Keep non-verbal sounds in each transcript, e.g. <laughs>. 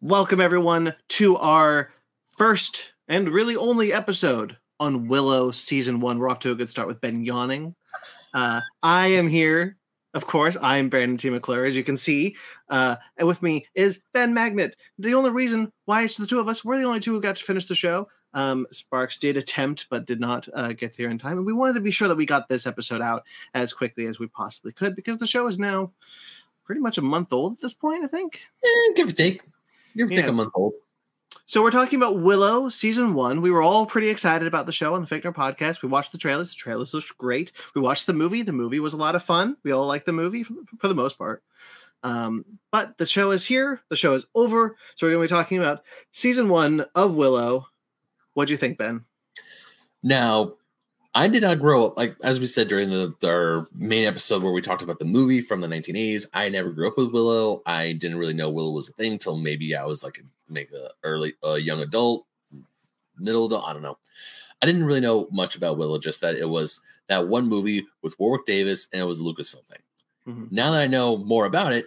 Welcome, everyone, to our first and really only episode on Willow season one. We're off to a good start with Ben yawning. Uh, I am here, of course. I am Brandon T. McClure, as you can see. Uh, and with me is Ben Magnet. The only reason why it's the two of us, we're the only two who got to finish the show. Um, Sparks did attempt, but did not uh, get there in time. And we wanted to be sure that we got this episode out as quickly as we possibly could because the show is now pretty much a month old at this point, I think. Eh, give or take. Give or take a month old. So we're talking about Willow season one. We were all pretty excited about the show on the Fake podcast. We watched the trailers. The trailers looked great. We watched the movie. The movie was a lot of fun. We all liked the movie for, for the most part. Um, but the show is here. The show is over. So we're going to be talking about season one of Willow. What'd you think, Ben? Now, I did not grow up like as we said during the our main episode where we talked about the movie from the 1980s. I never grew up with Willow. I didn't really know Willow was a thing until maybe I was like a, make a early a young adult, middle adult. I don't know. I didn't really know much about Willow, just that it was that one movie with Warwick Davis and it was a Lucasfilm thing. Mhm. Now that I know more about it,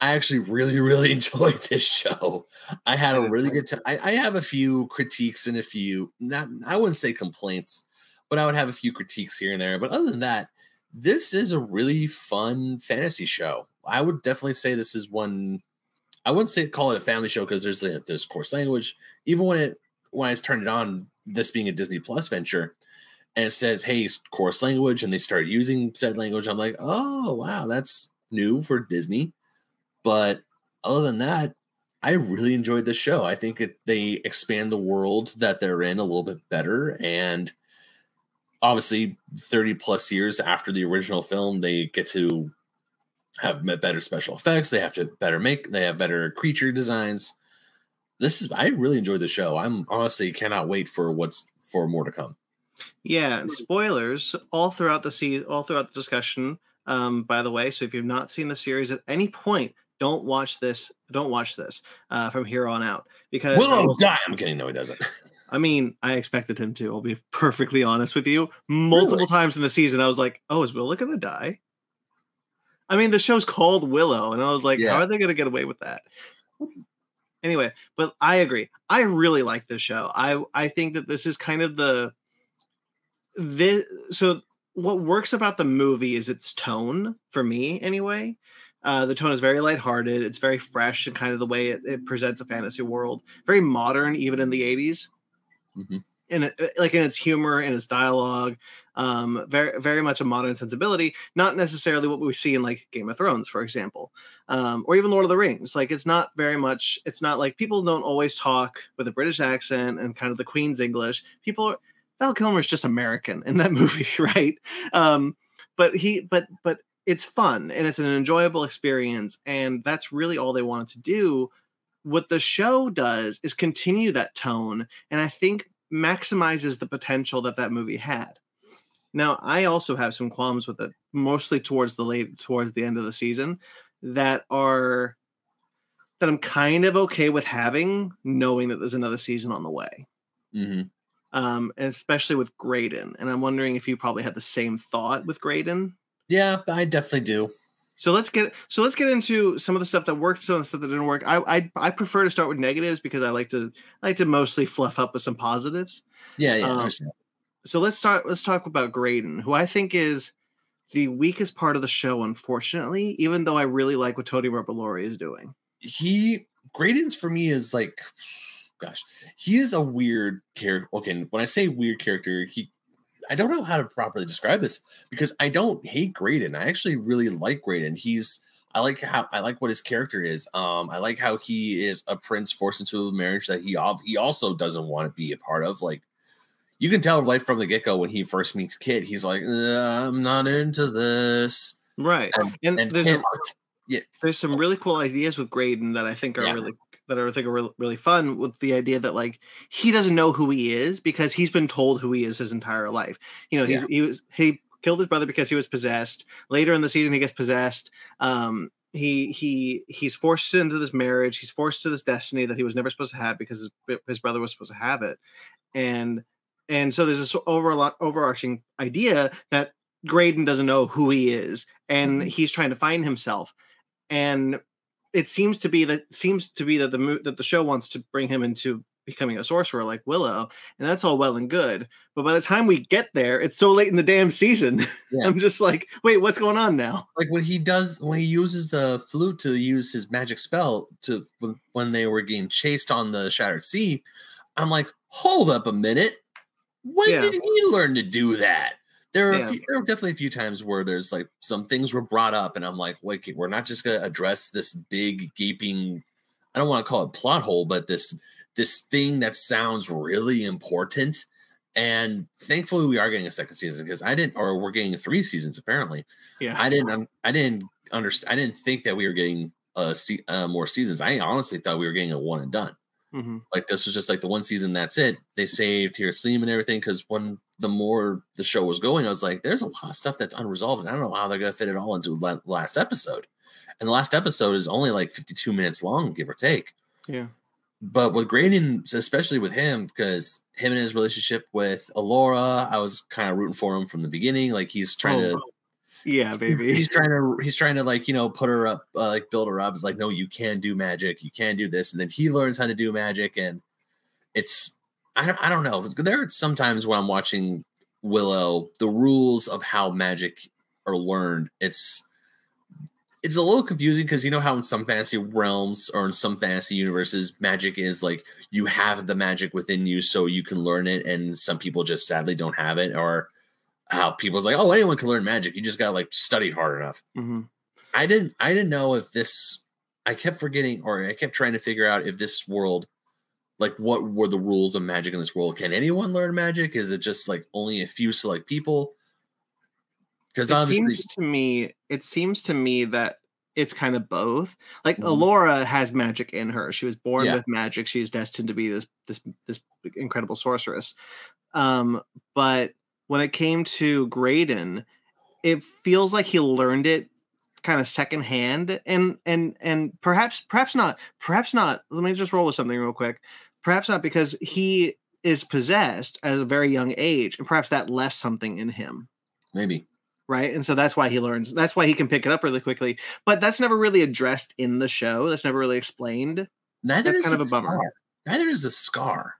I actually really, really <laughs> enjoyed this show. I had a really good time. I, I have a few critiques and a few not I wouldn't say complaints, but I would have a few critiques here and there. But other than that, this is a really fun fantasy show. I would definitely say this is one. I wouldn't say call it a family show because there's a, there's coarse language. Even when it when I turned it on, this being a Disney Plus venture, and it says hey coarse language, and they start using said language, I'm like, oh wow, that's new for Disney. But other than that, I really enjoyed the show. I think they expand the world that they're in a little bit better. And obviously, 30 plus years after the original film, they get to have better special effects. They have to better make, they have better creature designs. This is, I really enjoyed the show. I'm honestly cannot wait for what's for more to come. Yeah, spoilers all throughout the se- all throughout the discussion. Um, by the way, so if you've not seen the series at any point, don't watch this. Don't watch this uh, from here on out because Willow die. I'm kidding. No, he doesn't. <laughs> I mean, I expected him to. I'll be <laughs> perfectly honest with you. Multiple Really? times in the season, I was like, "Oh, is Willow gonna die?" I mean, the show's called Willow, and I was like, Yeah. "How are they gonna get away with that?" Anyway, but I agree. I really like this show. I I think that this is kind of the this. So what works about the movie is its tone for me, anyway. Uh, the tone is very lighthearted. It's very fresh and kind of the way it, it presents a fantasy world. Very modern, even in the '80s Mhm. in it, like in its humor and its dialogue um very very much a modern sensibility not necessarily what we see in like game of thrones for example um or even lord of the rings like it's not very much it's not like people don't always talk with a british accent and kind of the queen's english people are val kilmer's just american in that <laughs> movie right um but he but but it's fun and it's an enjoyable experience and that's really all they wanted to do. What the show does is continue that tone and i think maximizes the potential that that movie had. Now i also have some qualms with it mostly towards the late towards the end of the season that are that i'm kind of okay with having knowing that there's another season on the way. Mhm. um and especially with graydon and i'm wondering if you probably had the same thought with graydon Yeah, I definitely do. so let's get so let's get into some of the stuff that worked, some of the stuff that didn't work. I I, I prefer to start with negatives because I like to I like to mostly fluff up with some positives. Yeah, yeah. Um. So let's start let's talk about Graydon, who I think is the weakest part of the show, unfortunately, even though I really like what Tony Revolori is doing. he Graydon's for me is like gosh, he is a weird character. Okay, when I say weird character, he I don't know how to properly describe this because I don't hate Graydon. I actually really like Graydon. He's I like how I like what his character is. Um, I like how he is a prince forced into a marriage that he he also doesn't want to be a part of. Like you can tell right from the get go when he first meets Kit, he's like, "Uh, I'm not into this. Right. And, And there's Kit- a, there's some really cool ideas with Graydon that I think are Yeah. really that I think are really, really fun with the idea that like he doesn't know who he is because he's been told who he is his entire life. You know, he's Yeah. he was he killed his brother because he was possessed. Later in the season, he gets possessed. Um, he he he's forced into this marriage. He's forced to this destiny that he was never supposed to have because his, his brother was supposed to have it. And and so there's this over overarching idea that Graydon doesn't know who he is, and Mhm. he's trying to find himself. And it seems to be that seems to be that the mo- that the show wants to bring him into becoming a sorcerer like Willow, and that's all well and good. But by the time we get there, it's so late in the damn season. <laughs> Yeah. I'm just like, wait, what's going on now? like when he does when he uses the flute to use his magic spell to when, when they were getting chased on the shattered sea i'm like hold up a minute when Yeah. did he learn to do that there are, Yeah. a few, there are definitely a few times where there's like some things were brought up and i'm like wait we're not just going to address this big gaping i don't want to call it plot hole but this this thing that sounds really important and thankfully we are getting a second season because i didn't or we're getting three seasons apparently Yeah, I didn't. I didn't understand. I didn't think that we were getting uh, se- uh more seasons. I honestly thought we were getting a one and done. Hmm Like this was just like the one season. That's it. They saved here Sleem and everything because when the more the show was going, I was like, there's a lot of stuff that's unresolved, and I don't know how they're gonna fit it all into the last episode. And the last episode is only like 52 minutes long, give or take. yeah, But with Graydon, especially with him, because him and his relationship with Elora, I was kind of rooting for him from the beginning. Like he's trying Oh, to yeah, <laughs> baby. he's trying to he's trying to like you know put her up uh, like build her up. It's like no you can do magic. You can do this. And then he learns how to do magic and it's i don't, I don't know. There are sometimes when i'm watching willow the rules of how magic are learned it's it's a little confusing because you know how in some fantasy realms or in some fantasy universes magic is like you have the magic within you so you can learn it and some people just sadly don't have it or how people's like oh anyone can learn magic you just gotta like study hard enough hmm I didn't I didn't know if this I kept forgetting or I kept trying to figure out if this world like what were the rules of magic in this world? Can anyone learn magic? Is it just like only a few select people? Because obviously to me it seems to me that it's kind of both like Mhm. elora has magic in her she was born Yeah. with magic she's destined to be this this this incredible sorceress um but when it came to graydon it feels like he learned it kind of secondhand and and and perhaps perhaps not perhaps not let me just roll with something real quick perhaps not because he is possessed at a very young age and perhaps that left something in him maybe right? And so that's why he learns. That's why he can pick it up really quickly. But that's never really addressed in the show. That's never really explained. neither That's is kind of a bummer. scar. Neither is a scar.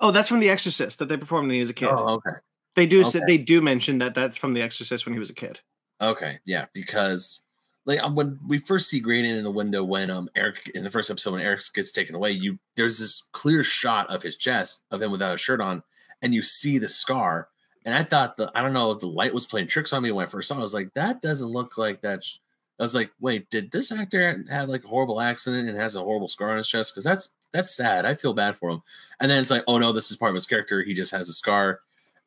Oh, that's from The exorcism that they performed when he was a kid. Oh, okay. They do. okay. They do mention that that's from The exorcism when he was a kid. Okay, yeah, because like um, when we first see Graydon in the window when um Eric in the first episode when Eric gets taken away, you there's this clear shot of his chest of him without a shirt on, and you see the scar. And I thought the I don't know if the light was playing tricks on me when I first saw. it. I was like, that doesn't look like that. I was like, wait, did this actor have like a horrible accident and has a horrible scar on his chest? Because that's that's sad. I feel bad for him. And then it's like, oh no, this is part of his character. He just has a scar,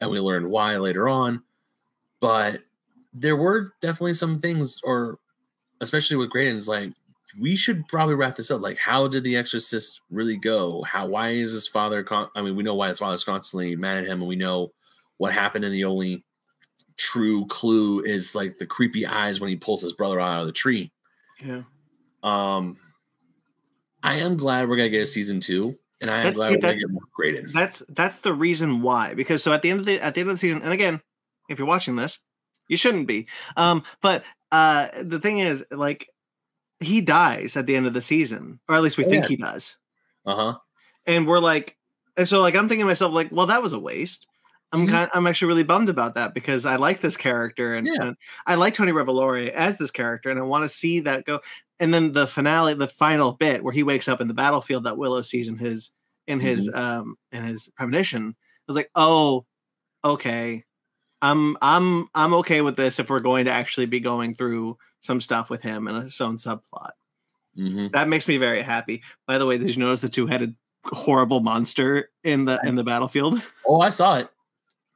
and we learn why later on. But there were definitely some things, or especially with Graydon's, like we should probably wrap this up. Like, how did the exorcism really go? How? Why is his father? Con- I mean, we know why his father's constantly mad at him, and we know what happened. And the only true clue is like the creepy eyes when he pulls his brother out of the tree. Yeah, Um, I am glad we're gonna get a season two, and I am That's- glad see, that's- that's that's the reason why. Because so at the end of the at the end of the season, and again, if you're watching this, you shouldn't be. Um, but uh, the thing is, like, he dies at the end of the season, or at least we Oh, think he does. Uh huh. and we're like and so like i'm thinking to myself like well that was a waste i'm Mhm. kind i'm actually really bummed about that because i like this character and, Yeah. and i like tony revolori as this character and i want to see that go and then the finale the final bit where he wakes up in the battlefield that willow sees in his in his Mm-hmm. um in his premonition I was like oh okay i'm i'm i'm okay with this if we're going to actually be going through some stuff with him and its own subplot hmm that makes me very happy. By the way, did you notice the two-headed horrible monster in the in the battlefield? Oh, I saw it.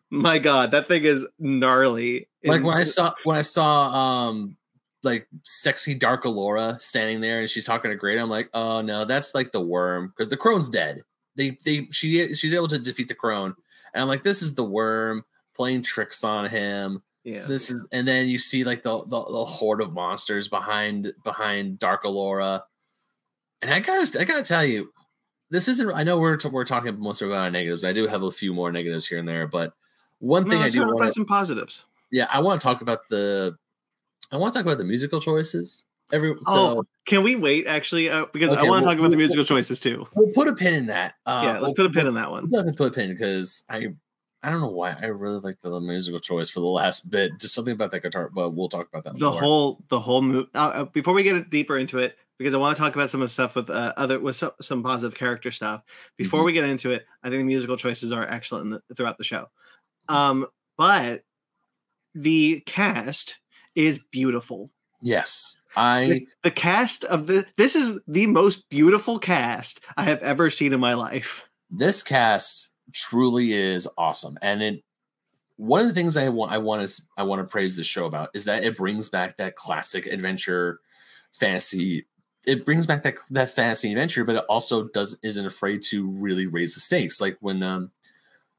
My God, that thing is gnarly. like when I saw when I saw um like sexy dark Elora standing there and she's talking to Great, I'm like, oh no, that's like the worm because the crone's dead. They they she she's able to defeat the crone, and I'm like, this is the worm playing tricks on him. yeah, This is and then you see like the, the the horde of monsters behind behind Dark Elora, and I gotta I gotta tell you, this isn't. I know we're we're talking mostly about negatives. I do have a few more negatives here and there, but one No, thing I do want about some positives. yeah, I want to talk about the. I want to talk about the musical choices. Every so oh, can we wait actually? Uh, because I want to we'll- talk about the musical choices too. we'll put a pin in that. Uh, yeah, let's we'll- put a pin in that one. definitely put a pin because I I don't know why I really like the musical choice for the last bit. Just something about that guitar, but we'll talk about that. The more. whole, the whole move. Uh, uh, before we get deeper into it, because I want to talk about some of the stuff with uh, other with some, some positive character stuff. Before Mhm. we get into it, I think the musical choices are excellent in the, throughout the show. Um, but the cast is beautiful. yes, I The, the cast of the this is the most beautiful cast I have ever seen in my life. this cast truly is awesome, and it. One of the things I want I want to I want to praise this show about is that it brings back that classic adventure fantasy. It brings back that that fantasy adventure, but it also does isn't afraid to really raise the stakes. Like when um,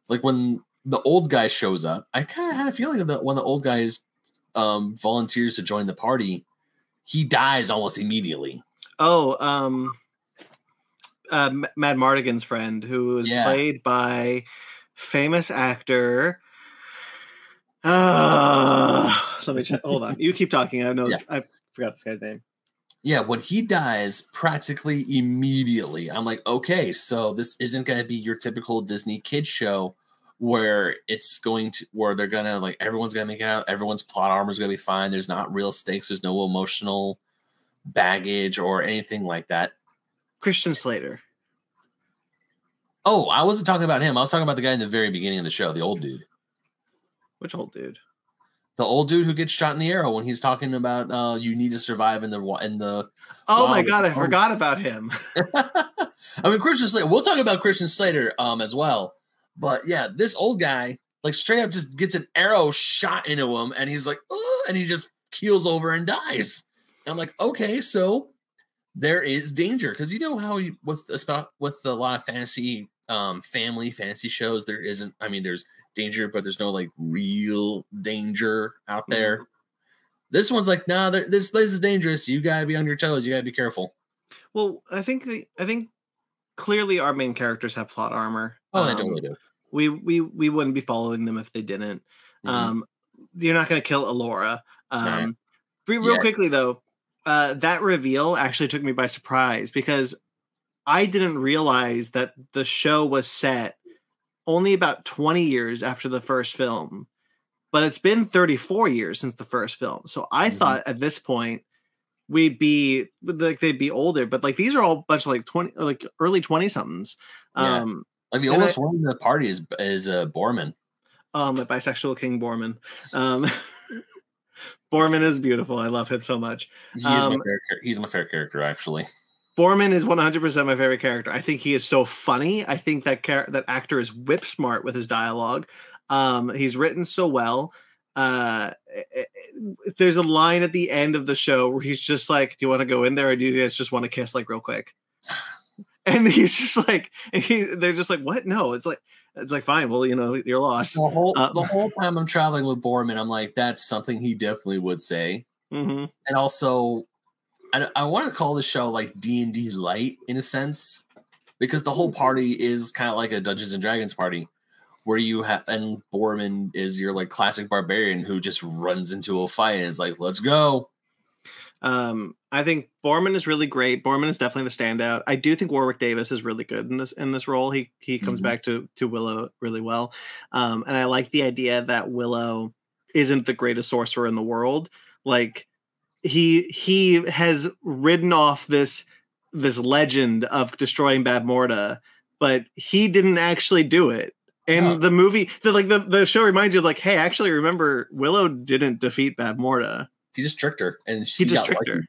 like when the old guy shows up, I kind of had a feeling that when the old guy um volunteers to join the party, he dies almost immediately. Oh, um, uh, Madmartigan's friend, who was Yeah. played by famous actor. Uh, let me check. Hold on. You keep talking. I know. Yeah. I forgot this guy's name. Yeah, when he dies practically immediately, I'm like, okay, so this isn't going to be your typical Disney kids show where it's going to where they're gonna like everyone's gonna make it out, everyone's plot armor is gonna be fine. There's not real stakes. There's no emotional baggage or anything like that. Christian Slater. Oh, I wasn't talking about him. I was talking about the guy in the very beginning of the show, the old dude. Which old dude? The old dude who gets shot in the arrow when he's talking about uh you need to survive in the in the Oh my god, I forgot about him. <laughs> I mean Christian Slater. We'll talk about Christian Slater um as well. But yeah, this old guy like straight up just gets an arrow shot into him and he's like, "Ugh," and he just keels over and dies. And I'm like, okay, so there is danger because you know how you, with with a lot of fantasy um family fantasy shows there isn't I mean there's danger but there's no like real danger out there. This one's like, nah, this place is dangerous. You gotta be on your toes. You gotta be careful. Well, I think the I think clearly our main characters have plot armor. Oh, they Um, totally do. We we we wouldn't be following them if they didn't. Mhm. Um, you're not going to kill Elora. Um, Right. real Yeah. quickly though, uh, that reveal actually took me by surprise because I didn't realize that the show was set only about 20 years after the first film, but it's been 34 years since the first film. So I Mhm. thought at this point we'd be like they'd be older, but like these are all a bunch of like 20 like early 20 somethings. Yeah. Um, Like the and oldest one in the party is is uh, Boorman. oh, my bisexual king Boorman. Um, <laughs> <laughs> Boorman is beautiful. I love him so much. He is my um, favorite. He's my favorite character, actually. Boorman is 100% my favorite character. I think he is so funny. I think that char- that actor is whip smart with his dialogue. Um, he's written so well. Uh, eh, eh, there's a line at the end of the show where he's just like, "Do you want to go in there, or do you guys just want to kiss like real quick?" And he's just like, he, they're just like, "What? No." It's like, it's like, fine. Well, you know, you're lost. The whole Uh, the whole time I'm traveling with Boorman, I'm like, that's something he definitely would say. hmm And also, I, I want to call the show like D and D light in a sense, because the whole party is kind of like a Dungeons and Dragons party, where you have and Boorman is your like classic barbarian who just runs into a fight and is like, let's go. Um, I think Boorman is really great. Boorman is definitely the standout. I do think Warwick Davis is really good in this in this role. He he comes Mhm. back to to Willow really well. Um, and I like the idea that Willow isn't the greatest sorcerer in the world. Like he he has ridden off this this legend of destroying Bavmorda, but he didn't actually do it. And the movie, the like the, the show reminds you, of like, hey, actually, remember Willow didn't defeat Bavmorda He just tricked her, and she he just tricked her.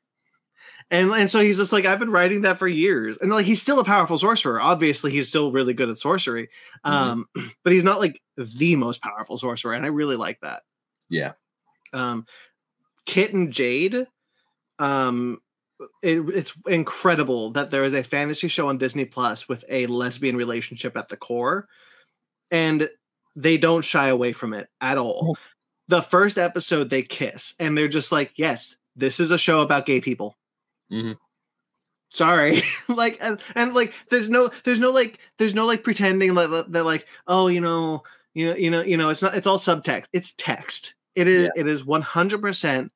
And and so he's just like, I've been writing that for years. And like he's still a powerful sorcerer. Obviously, he's still really good at sorcery. Mhm. Um, <clears throat> but he's not like the most powerful sorcerer. And I really like that. Yeah. Um Kit and Jade. Um it, it's incredible that there is a fantasy show on Disney Plus with a lesbian relationship at the core. And they don't shy away from it at all. The first episode they kiss, and they're just like, Yes, this is a show about gay people. Mhm. sorry <laughs> like and, and like there's no there's no like there's no like pretending that like, that like oh you know you know you know you know it's not it's all subtext it's text it is yeah. it is 100%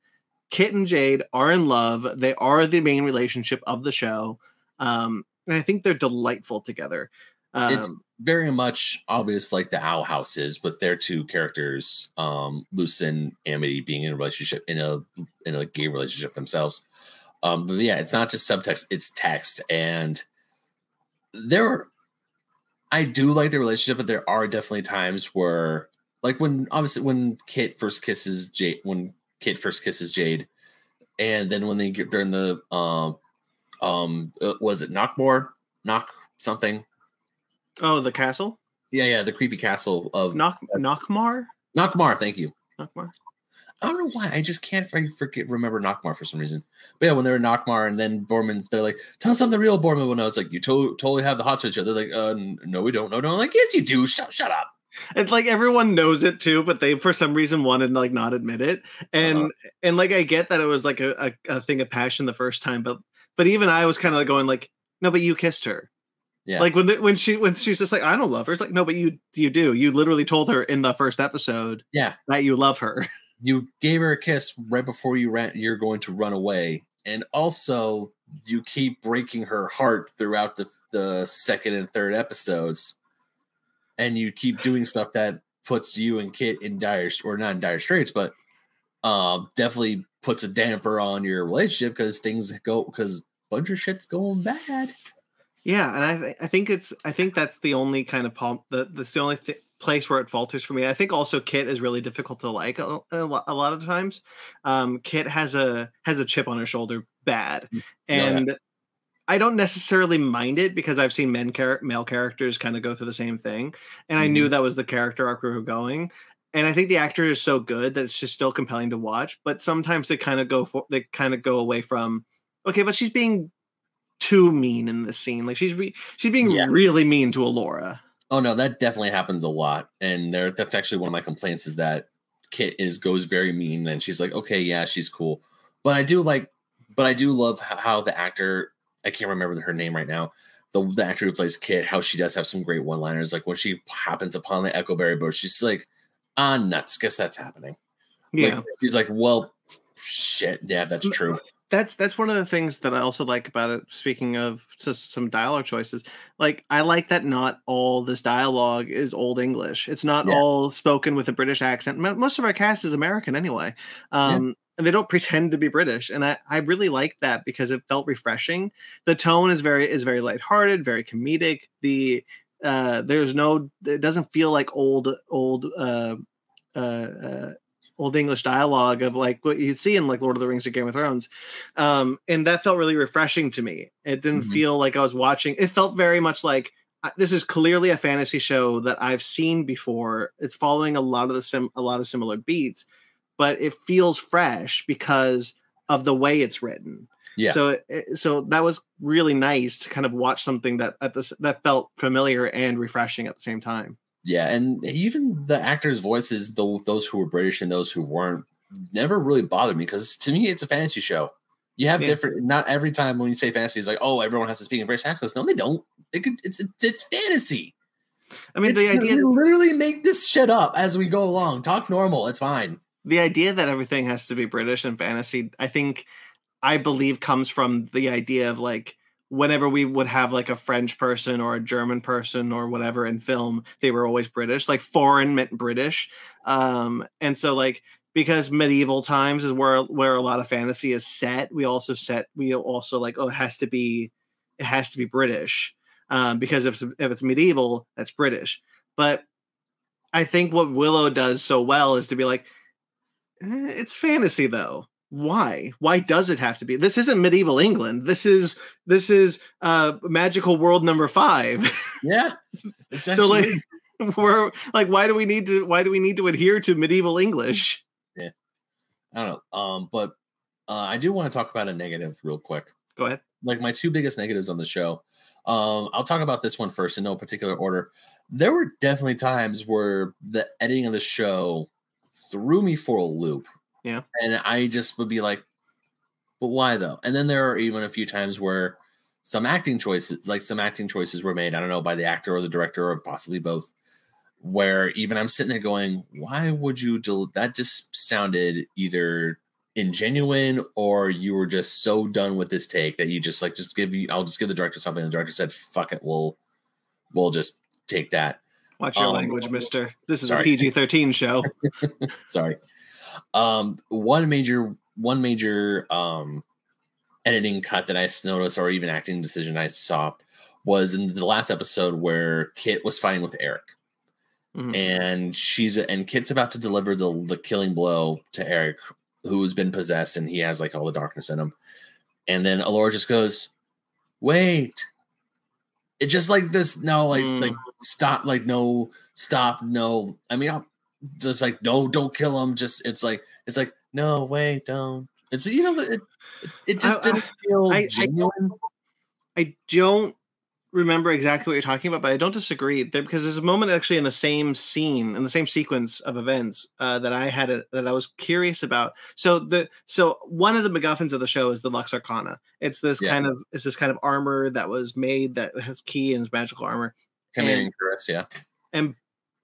kit and jade are in love they are the main relationship of the show um and i think they're delightful together um, it's very much obvious like the owl house is with their two characters um luz and amity being in a relationship in a in a gay relationship themselves um, but yeah, it's not just subtext; it's text. And there, are, I do like the relationship, but there are definitely times where, like when obviously when Kit first kisses Jade, when Kit first kisses Jade, and then when they get they're in the um um uh, was it Nockmaar knock something? Oh, the castle. Yeah, yeah, the creepy castle of Knock Nockmaar. Nockmaar, thank you. Nockmaar. I don't know why. I just can't forget remember Nockmaar for some reason. But yeah, when they were Nockmaar and then Boorman's, they're like, "Tell us something real, Boorman." When I was like, "You to- totally have the hot switch." They're like, "Uh, no, we don't. No, no." I'm like, "Yes, you do. Shut, shut up." It's like everyone knows it too, but they for some reason wanted to like not admit it. And uh-huh. and like I get that it was like a, a, a thing of passion the first time, but but even I was kind of like going like, "No, but you kissed her." Yeah. Like when when she when she's just like I don't love her. It's like no, but you you do. You literally told her in the first episode. Yeah. That you love her. <laughs> you gave her a kiss right before you ran you're going to run away and also you keep breaking her heart throughout the, the second and third episodes and you keep doing stuff that puts you and kit in dire or not in dire straits but um definitely puts a damper on your relationship because things go because bunch of shit's going bad yeah and i th- i think it's i think that's the only kind of pump that that's the only thing place where it falters for me. I think also Kit is really difficult to like a, a, lot of times. Um, Kit has a has a chip on her shoulder bad, mm, and yeah. I don't necessarily mind it because I've seen men char- male characters kind of go through the same thing, and mm-hmm. I knew mm-hmm. that was the character arc we were going. And I think the actor is so good that it's just still compelling to watch. But sometimes they kind of go for they kind of go away from okay, but she's being too mean in this scene. Like she's re- she's being yeah. really mean to Elora. Oh no, that definitely happens a lot, and there that's actually one of my complaints is that Kit is goes very mean, and she's like, okay, yeah, she's cool, but I do like, but I do love how the actor I can't remember her name right now. The, the actor who plays Kit, how she does have some great one liners. Like when she happens upon the Echoberry bush, she's like, ah, nuts. Guess that's happening. Yeah. Like, she's like, well, shit. Yeah, that's true that's that's one of the things that I also like about it. Speaking of just some dialogue choices, like I like that not all this dialogue is old English. It's not yeah. all spoken with a British accent. Most of our cast is American anyway, um, yeah. and they don't <laughs> pretend to be British. And I, I really like that because it felt refreshing. The tone is very is very lighthearted, very comedic. The uh, there's no it doesn't feel like old old uh, uh, uh old English dialogue of like what you'd see in like Lord of the Rings or Game of Thrones. Um, and that felt really refreshing to me. It didn't mm-hmm. feel like I was watching, it felt very much like this is clearly a fantasy show that I've seen before. It's following a lot of the sim a lot of similar beats, but it feels fresh because of the way it's written. Yeah. So so that was really nice to kind of watch something that at this that felt familiar and refreshing at the same time. Yeah, and even the actors' voices, the, those who were British and those who weren't, never really bothered me because to me, it's a fantasy show. You have yeah. different. Not every time when you say fantasy, it's like, oh, everyone has to speak in British accents. No, they don't. It could, it's it's fantasy. I mean, it's, the idea you literally make this shit up as we go along. Talk normal. It's fine. The idea that everything has to be British and fantasy, I think, I believe, comes from the idea of like whenever we would have like a French person or a German person or whatever in film, they were always British. Like foreign meant British. Um, and so like because medieval times is where where a lot of fantasy is set, we also set we also like oh it has to be it has to be British. Um, because if if it's medieval, that's British. But I think what Willow does so well is to be like, eh, it's fantasy though why? Why does it have to be? This isn't medieval england. This is this is uh magical world number five. <laughs> Yeah so like <laughs> we're like why do we need to why do we need to adhere to medieval english? Yeah. I don't know. Um but uh i do want to talk about a negative real quick. Go ahead. Like my two biggest negatives on the show um i'll talk about this one first in no particular order. There were definitely times where the editing of the show threw me for a loop yeah. And I just would be like, but why though? And then there are even a few times where some acting choices, like some acting choices were made. I don't know by the actor or the director or possibly both. Where even I'm sitting there going, why would you do that? Just sounded either ingenuine or you were just so done with this take that you just like just give you I'll just give the director something. And the director said, fuck it, we'll we'll just take that. Watch your um, language, mister. This is sorry. a PG 13 show. <laughs> sorry. Um one major one major um editing cut that I noticed or even acting decision I saw was in the last episode where Kit was fighting with Eric. Mm-hmm. And she's and Kit's about to deliver the the killing blow to Eric, who's been possessed, and he has like all the darkness in him. And then Elora just goes, "Wait!" It just like this. No, like mm. like stop. Like no, stop. No. I mean, I'll, just like no, don't kill him. Just it's like it's like no, way, don't. It's you know it, it just I, didn't feel I, genuine. I, I don't remember exactly what you're talking about, but I don't disagree there because there's a moment actually in the same scene in the same sequence of events uh, that I had a, that I was curious about. So the so one of the MacGuffins of the show is the Lux Arcana. It's this yeah. kind of it's this kind of armor that was made that has key and is magical armor. Chimerian Cuirass, yeah. And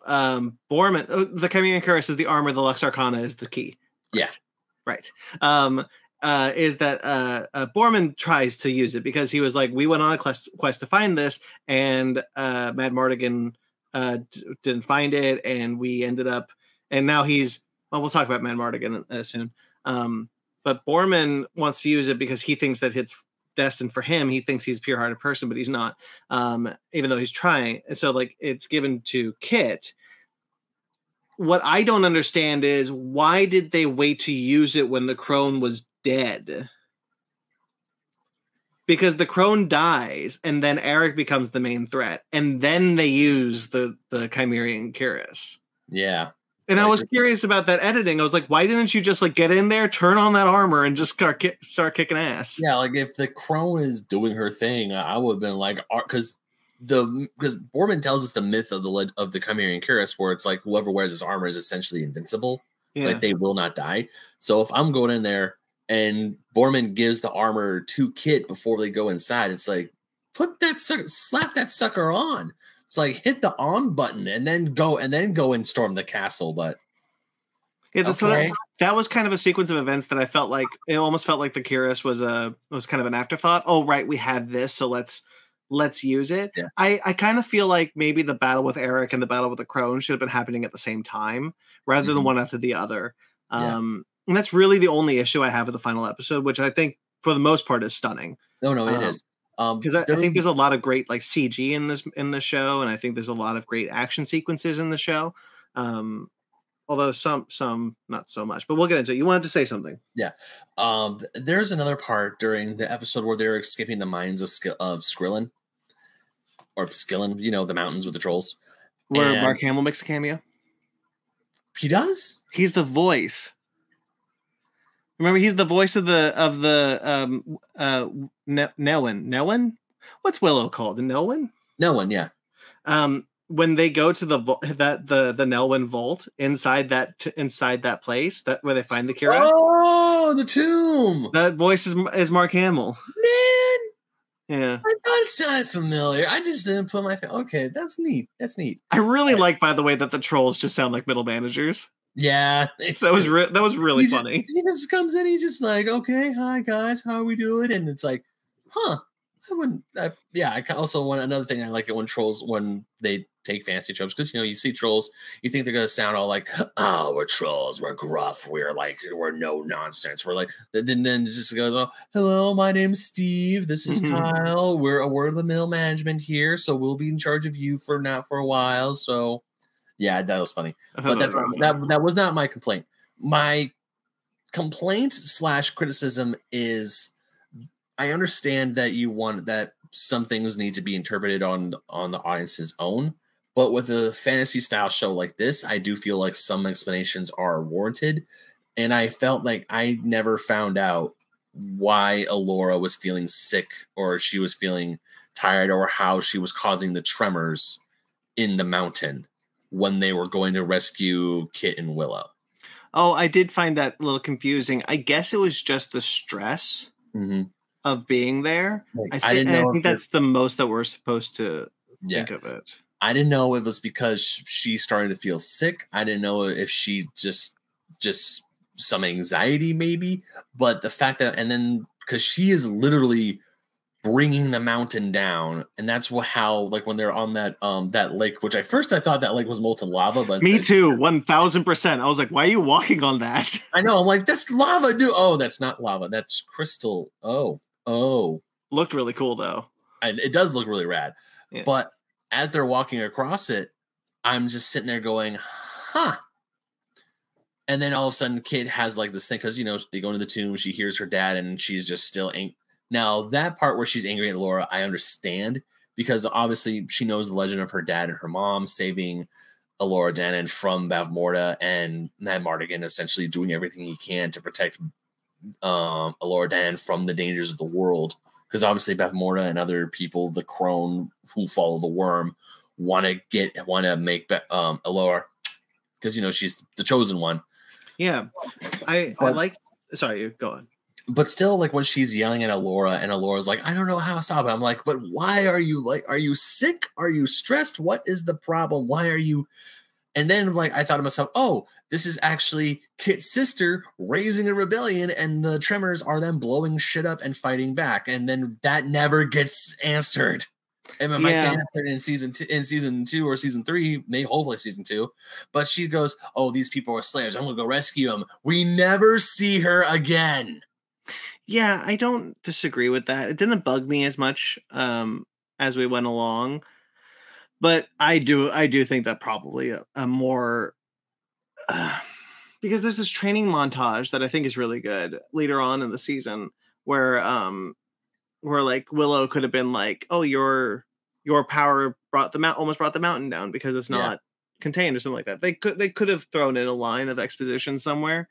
um Boorman oh, the Chimerian Cuirass is the armor. The Lux Arcana is the ki. Yeah. Right. Um, uh, is that uh, uh, Boorman tries to use it because he was like, we went on a quest, quest to find this, and uh, Madmartigan uh, d- didn't find it, and we ended up, and now he's. Well, we'll talk about Madmartigan uh, soon. Um, but Borman wants to use it because he thinks that it's destined for him. He thinks he's a pure-hearted person, but he's not. Um, even though he's trying, and so like it's given to Kit, what I don't understand is why did they wait to use it when the crone was dead? Because the crone dies and then Eric becomes the main threat, and then they use the the Chimerian Cuirass. Yeah. And I, was curious about that editing. I was like, why didn't you just like get in there, turn on that armor, and just start, start kicking ass? Yeah, like if the crone is doing her thing, I would have been like, because the because Boorman tells us the myth of the of the Chimerian Cuirass, where it's like whoever wears his armor is essentially invincible, yeah. like they will not die. So if I'm going in there and Boorman gives the armor to Kit before they go inside, it's like put that sucker, slap that sucker on. It's like hit the on button and then go and then go and storm the castle. But yeah, okay. so that, that, was kind of a sequence of events that I felt like it almost felt like the Cuirass was a was kind of an afterthought. Oh, right, we have this, so let's let's use it. Yeah. I, I kind of feel like maybe the battle with Eric and the battle with the Crone should have been happening at the same time rather mm-hmm. than one after the other. Um, yeah. and that's really the only issue I have with the final episode, which I think for the most part is stunning. No, no, it um, is because um, I, I, think there's a lot of great like CG in this in the show, and I think there's a lot of great action sequences in the show. Um, although some some not so much, but we'll get into it. You wanted to say something, yeah. Um, there's another part during the episode where they're escaping the mines of of Skrillin, or Skillin, you know, the mountains with the trolls. Where and Mark Hamill makes a cameo. He does. He's the voice. Remember, he's the voice of the of the um uh ne- Nelwyn. Nelwyn, what's Willow called? The Nelwyn. Nelwyn, yeah. Um, when they go to the that the the Nelwyn vault inside that inside that place that where they find the cure. Oh, the tomb. That voice is is Mark Hamill. Man, yeah. I thought it sounded familiar. I just didn't put my okay, that's neat. That's neat. I really like, by the way, that the trolls just sound like middle managers. Yeah, that was re- that was really he funny. Just, he just comes in, he's just like, "Okay, hi guys, how are we doing?" And it's like, "Huh, I wouldn't." I, yeah, I also want another thing. I like it when trolls when they take fancy tropes because you know you see trolls, you think they're gonna sound all like, "Oh, we're trolls, we're gruff, we're like, we're no nonsense." We're like, then then it just goes, oh, "Hello, my name's Steve. This is mm-hmm. Kyle. We're a word of the mill management here, so we'll be in charge of you for now for a while." So, yeah, that was funny, but that's that that was not my complaint. My complaint slash criticism is, I understand that you want that some things need to be interpreted on on the audience's own but with a fantasy style show like this, I do feel like some explanations are warranted. And I felt like I never found out why Elora was feeling sick or she was feeling tired or how she was causing the tremors in the mountain when they were going to rescue Kit and Willow. Oh, I did find that a little confusing. I guess it was just the stress. Mm-hmm. of being there. Like, I, I didn't and I think that's the most that we're supposed to yeah. think of it. I didn't know it was because she started to feel sick. I didn't know if she just just some anxiety maybe, but the fact that and then because she is literally bringing the mountain down, and that's what how like when they're on that um that lake, which at first I thought that lake was molten lava, but Me too, one thousand percent. I was like, why are you walking on that? <laughs> I know I'm like that's lava, dude. Oh, that's not lava, that's crystal. Oh, oh, Looked really cool though. and it does look really rad. Yeah. But as they're walking across it, I'm just sitting there going, huh. And then all of a sudden, Kit has like this thing because you know they go into the tomb. She hears her dad, and she's just still ang- now that part where she's angry at Laura. I understand because obviously she knows the legend of her dad and her mom saving Elora Danan from Bavmorda and Madmartigan essentially doing everything he can to protect um, Elora Danan from the dangers of the world because obviously Beth Morta and other people, the crone who follow the worm, want to get want to make Be- um Elora because you know she's the chosen one. Yeah, I I like. Sorry, you go on. But still, like when she's yelling at Elora, and Elora's like, I don't know how to stop it. I'm like, but why are you like, are you sick? Are you stressed? What is the problem? Why are you? And then like I thought to myself, oh, this is actually Kit's sister raising a rebellion, and the tremors are them blowing shit up and fighting back. And then that never gets answered. And it might Yeah. get answered in season two, in season two or season three, maybe hopefully season two. But she goes, "Oh, these people are slayers. I'm gonna go rescue them." We never see her again. Yeah, I don't disagree with that. It didn't bug me as much um, as we went along, but I do I do think that probably a, a more uh, because there's this training montage that I think is really good later on in the season where um where like Willow could have been like, "Oh, your your power brought the mount almost brought the mountain down because it's Yeah. not contained or something like that." They could they could have thrown in a line of exposition somewhere.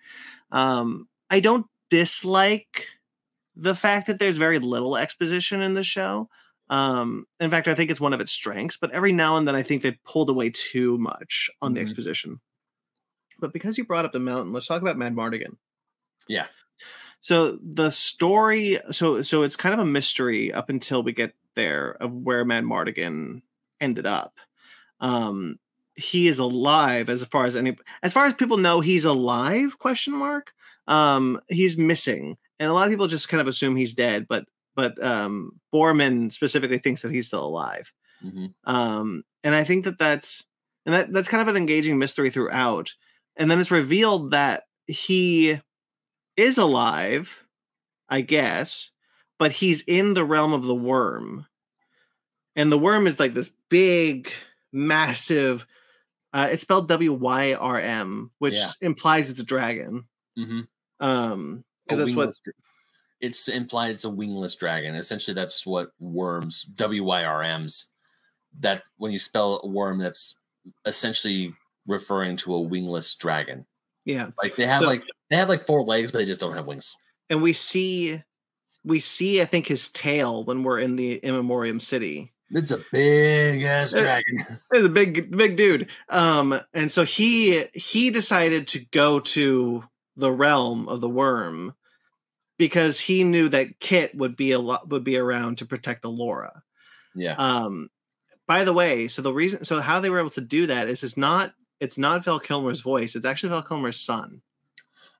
Um I don't dislike the fact that there's very little exposition in the show. Um, in fact, I think it's one of its strengths, but every now and then I think they pulled away too much on the Mhm. exposition. But because you brought up the mountain, let's talk about Madmartigan. Yeah. So the story, so so it's kind of a mystery up until we get there of where Madmartigan ended up. Um, he is alive as far as any as far as people know he's alive question mark um he's missing and a lot of people just kind of assume he's dead but but um boorman specifically thinks that he's still alive Mhm. um and i think that that's and that that's kind of an engaging mystery throughout and then it's revealed that he is alive i guess but he's in the realm of the worm and the worm is like this big massive uh it's spelled w-y-r-m which Yeah. implies it's a dragon Mhm. um because that's what it's implied it's a wingless dragon. Essentially, that's what worms WYRMs. That when you spell worm, that's essentially referring to a wingless dragon. yeah Like they have So- like they have like four legs, but they just don't have wings. and we see we see i think his tail when we're in the immemorium city It's a big ass Uh, dragon. <laughs> It's a big big dude um and so he he decided to go to the realm of the worm because he knew that kit would be a lot would be around to protect Elora yeah. um by the way so the reason so how they were able to do that is it's not it's not Val Kilmer's voice it's actually Val Kilmer's son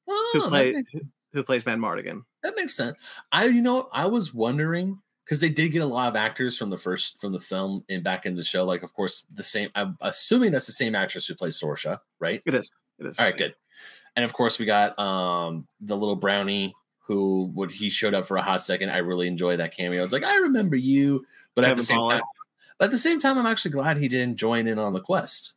who Oh, that, played makes, who, who plays Madmartigan that makes sense. I you know I was wondering because they did get a lot of actors from the first from the film and back in the show. Like of course the same. I'm assuming that's the same actress who plays Sorsha, right? it is it is All right, good. And of course, we got um the little brownie who would he showed up for a hot second. I really enjoyed that cameo. It's like I remember you, but at the same time, but at the same time, I'm actually glad he didn't join in on the quest.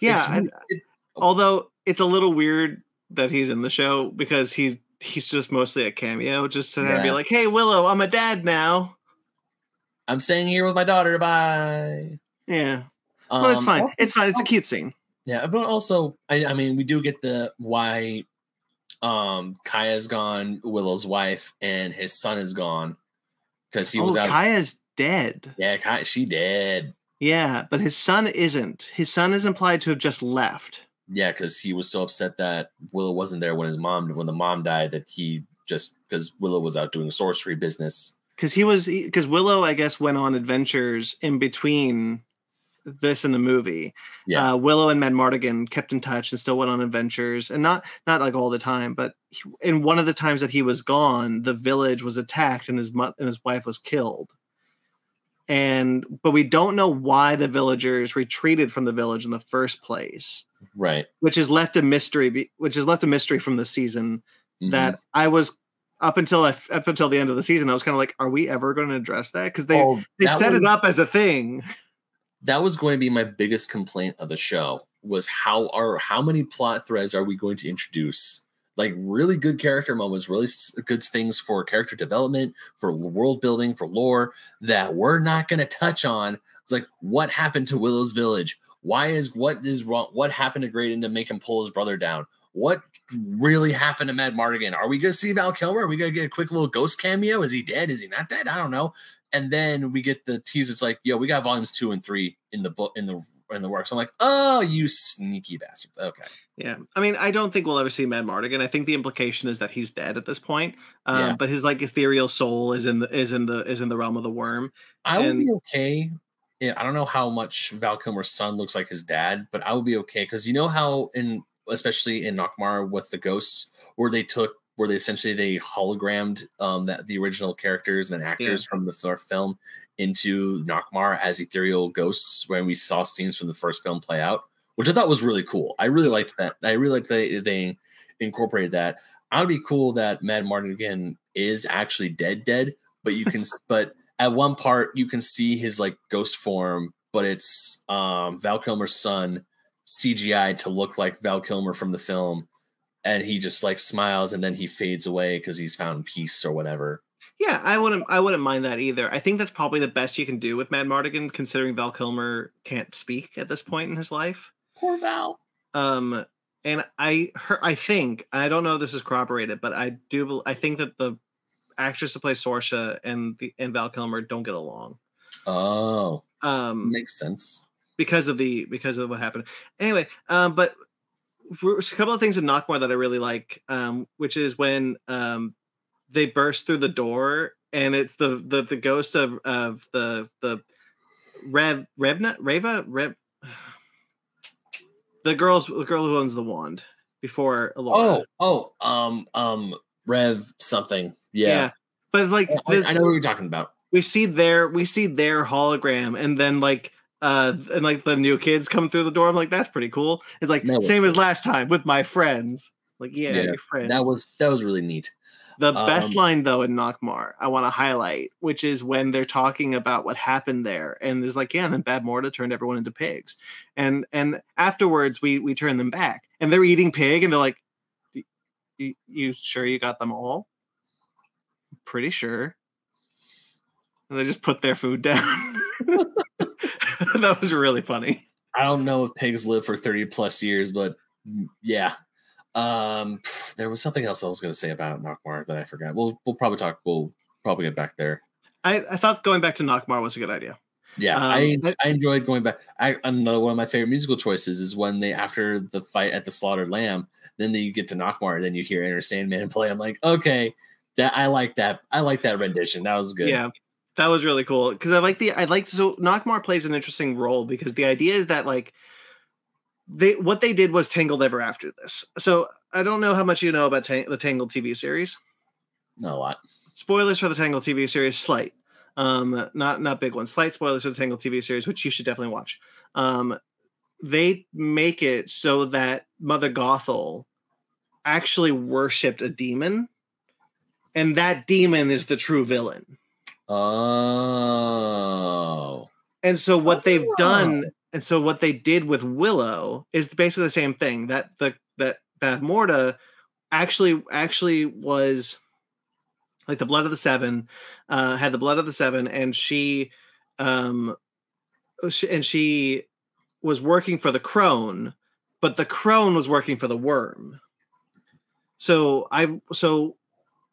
yeah It's it- although it's a little weird that he's in the show because he's he's just mostly a cameo just to of be like hey willow i'm a dad now I'm staying here with my daughter. Bye. yeah well it's Um, fine also- it's fine it's a cute scene Yeah, but also, I, I mean, we do get the why um Kaya's gone, Willow's wife, and his son is gone because he oh was out. kaya's dead yeah, Kaya, she dead. yeah but his son isn't his son is implied to have just left Yeah, because he was so upset that Willow wasn't there when his mom, when the mom died, that he just because Willow was out doing sorcery business. Because he was because Willow, I guess, went on adventures in between this in the movie. Yeah. Uh, Willow and Madmartigan kept in touch and still went on adventures, and not not like all the time, but he, in one of the times that he was gone, the village was attacked and his mo- and his wife was killed. And but we don't know why the villagers retreated from the village in the first place, Right. which is left a mystery. Which is left a mystery from the season Mhm. that I was up until I, up until the end of the season. I was kind of like, are we ever going to address that? Because they Oh, they set was- it up as a thing. That was going to be my biggest complaint of the show was how are how many plot threads are we going to introduce like really good character moments really good things for character development for world building for lore that we're not going to touch on it's like what happened to willow's village why is what is wrong what happened to Graydon to make him pull his brother down what really happened to Madmartigan? Are we gonna see Val Kilmer? Are we gonna get a quick little ghost cameo? Is he dead? Is he not dead? I don't know and then we get the tease. It's like, yo, we got volumes two and three in the book in the in the works. I'm like, oh, you sneaky bastards. Okay, Yeah, I mean, I don't think we'll ever see Madmartigan. I think the implication is that he's dead at this point. Um, Yeah. But his like ethereal soul is in the is in the is in the realm of the worm. I would And- be okay. Yeah, I don't know how much Val Kilmer's son looks like his dad, but I would be okay because you know how in especially in Nockmaar with the ghosts, where they took where they essentially they hologrammed um that the original characters and actors from the third film into Nockmaar as ethereal ghosts when we saw scenes from the first film play out, which I thought was really cool. I really liked that. I really liked that they incorporated that. I would be cool that Madmartigan is actually dead, dead, but you can, <laughs> but at one part you can see his like ghost form, but it's um Val Kilmer's son CGI to look like Val Kilmer from the film, and he just like smiles and then he fades away because he's found peace or whatever. Yeah, I wouldn't I wouldn't mind that either. I think that's probably the best you can do with Madmartigan, considering Val Kilmer can't speak at this point in his life. Poor Val. Um, and I heard, I think I don't know if this is corroborated, but I do I think that the actress to play Sorsha and the and Val Kilmer don't get along. Oh, Um, makes sense. because of the because of what happened. Anyway, um, but a couple of things in Nockmaar that I really like, um, which is when um, they burst through the door and it's the the, the ghost of of the the Rev Revna Reva Rev <sighs> the girls the girl who owns the wand before Elora. Oh, oh, um, um, Rev something. Yeah, But it's like I, I know what you're talking about. we see their we see their hologram and then like uh and like the new kids come through the door. I'm like, that's pretty cool. It's like No. same as last time with my friends. Like, yeah, Yeah, your friends. That was that was really neat. the best um, line though in Nockmaar I want to highlight, which is when they're talking about what happened there. And there's like, yeah, and then Bavmorda turned everyone into pigs. And and afterwards we we turn them back and they're eating pig and they're like, you, you sure you got them all? Pretty sure. And they just put their food down. <laughs> <laughs> that was really funny. I don't know if pigs live for 30 plus years, but yeah. Um, there was something else I was going to say about Nockmaar that I forgot. We'll we'll probably talk. We'll probably get back there. I, I thought going back to Nockmaar was a good idea. Yeah, Um, I I enjoyed going back. I another one of my favorite musical choices is when they after the fight at the slaughtered lamb, then you get to Nockmaar, and then you hear Enter Sandman <laughs> play. I'm like, okay, that I like that. I like that rendition. That was good. Yeah, that was really cool because I like the I like so Nockmaar plays an interesting role because the idea is that like they what they did was Tangled ever after this. So I don't know how much you know about Tang- the Tangled TV series. not a lot. Spoilers for the Tangled TV series, slight, um, not not big ones. Slight spoilers for the Tangled TV series, which you should definitely watch. Um, they make it so that Mother Gothel actually worshipped a demon, and that demon is the true villain. Oh, And so what they've Oh. done, and so what they did with Willow is basically the same thing. That the that Morta actually actually was like the blood of the seven, uh, had the blood of the seven, and she, um, she, and she was working for the crone, but the crone was working for the worm. So I so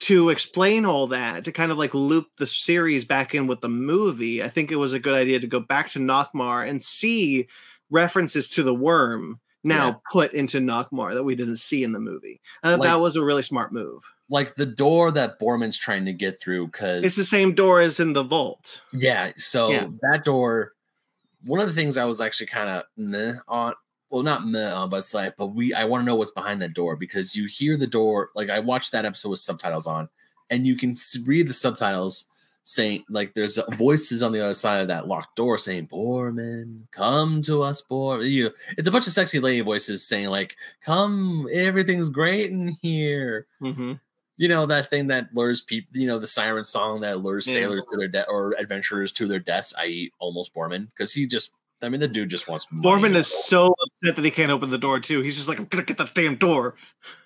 to explain all that, to kind of like loop the series back in with the movie, I think it was a good idea to go back to Nockmaar and see references to the worm now Yeah. put into Nockmaar that we didn't see in the movie. Like- that was a really smart move. like the door that Boorman's trying to get through because It's the same door as in the vault. Yeah. So Yeah. that door, one of the things I was actually kind of meh on. Well, not meh but it's like, but we, I want to know what's behind that door because you hear the door. Like I watched that episode with subtitles on, and you can read the subtitles saying, like, there's voices on the other side of that locked door saying, "Boorman, come to us, Boorman." You, it's a bunch of sexy lady voices saying, like, "Come, everything's great in here." Mm-hmm. you know that thing that lures people you know the siren song that lures Yeah. sailors to their death or adventurers to their deaths i.e almost boorman because he just i mean the dude just wants. Boorman is so upset that he can't open the door too. He's just like, I'm gonna get that damn door.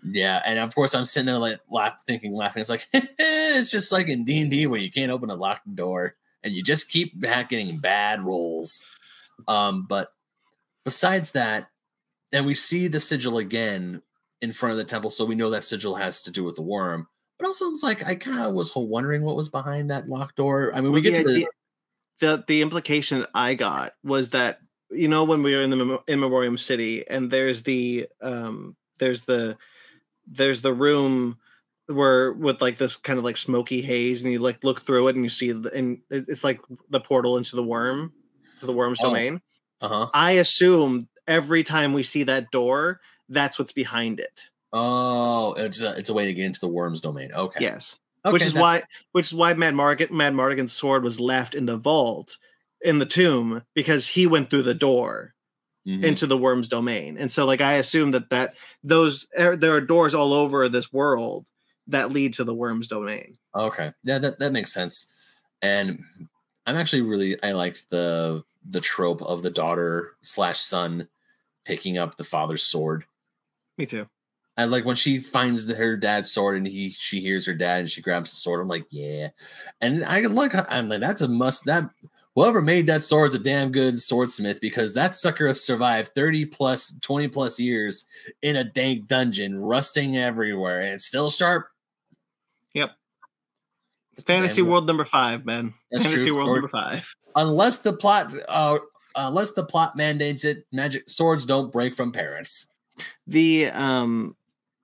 yeah and of course i'm sitting there like laugh, thinking laughing it's like <laughs> it's just like in d&d when you can't open a locked door and you just keep getting bad rolls um but besides that and we see the sigil again in front of the temple so we know that sigil has to do with the worm but also it's like i kind of was wondering what was behind that locked door i mean we get to the idea- the the implication I got was that you know when we were in the in Memoriam City and there's the um there's the there's the room where with like this kind of like smoky haze and you like look through it and you see the, and it's like the portal into the worm to the worm's Oh. domain. uh-huh I assume every time we see that door, that's what's behind it. Oh, it's a, it's a way to get into the worm's domain. Okay. Yes. Okay, which is why which is why Madmartigan Mad Mardigan's sword was left in the vault in the tomb because he went through the door Mhm. into the worm's domain. And so like I assume that that those er, there are doors all over this world that lead to the worm's domain. Okay. Yeah, that, that makes sense. And I'm actually really I liked the the trope of the daughter slash son picking up the father's sword. Me too. I like when she finds the, her dad's sword and he she hears her dad and she grabs the sword. I'm like, yeah. And I look, I'm like, that's a must. That whoever made that sword is a damn good swordsmith because that sucker has survived 30 plus, 20 plus years in a dank dungeon, rusting everywhere, and it's still sharp. Yep. Fantasy World number five, man. That's Fantasy true. World Or- number five. Unless the plot, uh, unless the plot mandates it, magic swords don't break from parents. The um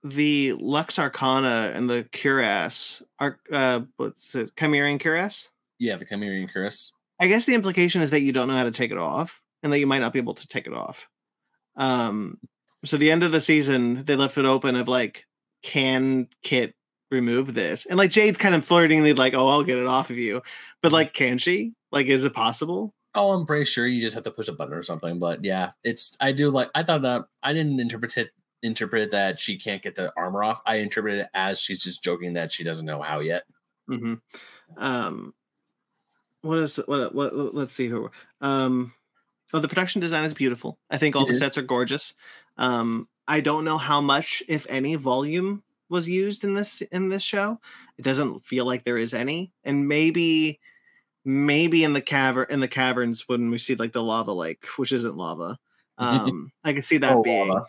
the Lux Arcana and the Cuirass are uh what's it Chimerian Cuirass? Yeah, the Chimerian Curse. I guess the implication is that you don't know how to take it off and that you might not be able to take it off. Um, so the end of the season, they left it open of like, can Kit remove this? And like Jade's kind of flirtingly like, oh, I'll get it off of you. But like, can she? Like, is it possible? Oh, I'm pretty sure you just have to push a button or something. But yeah, it's I do like I thought that I didn't interpret it interpret that she can't get the armor off. I interpreted it as she's just joking that she doesn't know how yet. hmm Um, what is what, what? what- Let's see who. Um, oh, the production design is beautiful. I think all It the is. sets are gorgeous. Um, I don't know how much, if any, volume was used in this in this show. It doesn't feel like there is any, and maybe maybe in the cavern in the caverns when we see like the lava lake, which isn't lava. Um, I can see that Oh, being. lava.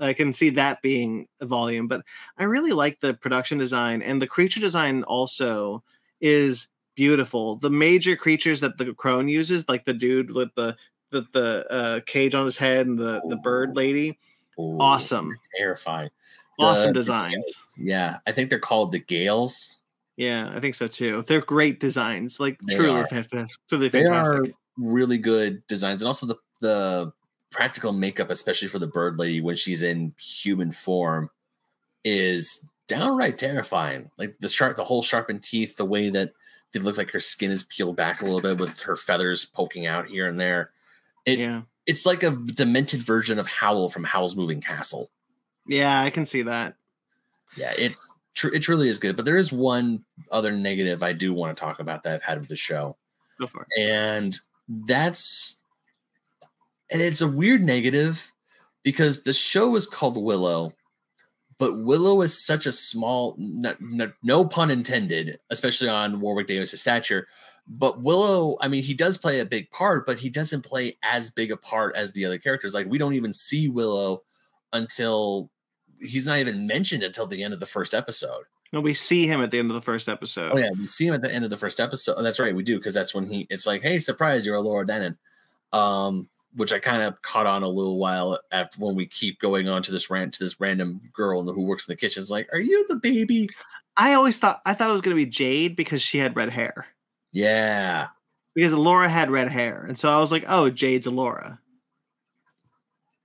I can see that being a volume, but I really like the production design and the creature design also is beautiful. The major creatures that the crone uses, like the dude with the the, the uh, cage on his head and the the bird lady, Ooh, awesome. terrifying. awesome The- designs. Yeah, I think they're called the Gales. Yeah, I think so too. They're great designs, like They truly are. fantastic. Truly They are really good designs, and also the the practical makeup, especially for the bird lady when she's in human form, is downright terrifying. Like the sharp, the whole sharpened teeth, the way that it looks like her skin is peeled back a little bit with her feathers poking out here and there. It yeah, it's like a demented version of Howl from Howl's Moving Castle. yeah, I can see that. Yeah, it's tr- it truly is good. But there is one other negative I do want to talk about that I've had with the show. Go for it. and that's and it's a weird negative because the show is called Willow, but Willow is such a small, no, no, no pun intended, especially on Warwick Davis' stature. But Willow, I mean, he does play a big part, but he doesn't play as big a part as the other characters. Like we don't even see Willow until he's not even mentioned until the end of the first episode. No, we see him at the end of the first episode. Oh yeah, we see him at the end of the first episode. Oh, that's right, we do because that's when he. It's like, hey, surprise, you're Elora Danan. Um, which I kind of caught on a little while after when we keep going on to this rant to this random girl who works in the kitchen. Is like, are you the baby? I always thought I thought it was going to be Jade because she had red hair. Yeah, because Laura had red hair, and so I was like, oh, Jade's Laura.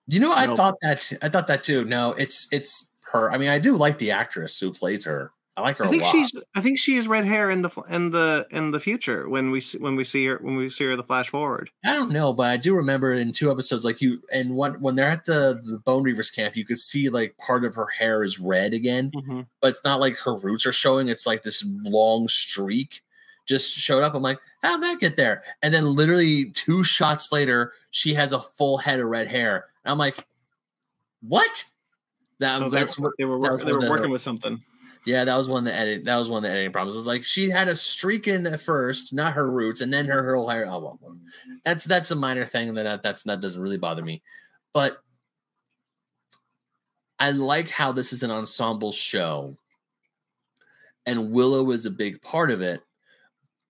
You know, I nope. thought that I thought that too. No, it's it's her. I mean, I do like the actress who plays her. I like her. I think she's. I think she has red hair in the in the in the future when we when we see her when we see her the flash forward. I don't know, but I do remember in two episodes, like you and one when they're at the the Bone Reavers camp, you could see like part of her hair is red again, mm-hmm. but it's not like her roots are showing. It's like this long streak just showed up. I'm like, how'd that get there? And then literally two shots later, she has a full head of red hair. And I'm like, what? That, oh, that's what they were. Work, they were working with something. Yeah, that was one the edit. That was one of the editing problems. It was like she had a streak in at first, not her roots, and then her her whole hair. Oh, well, that's that's a minor thing that that's that doesn't really bother me, but I like how this is an ensemble show, and Willow is a big part of it.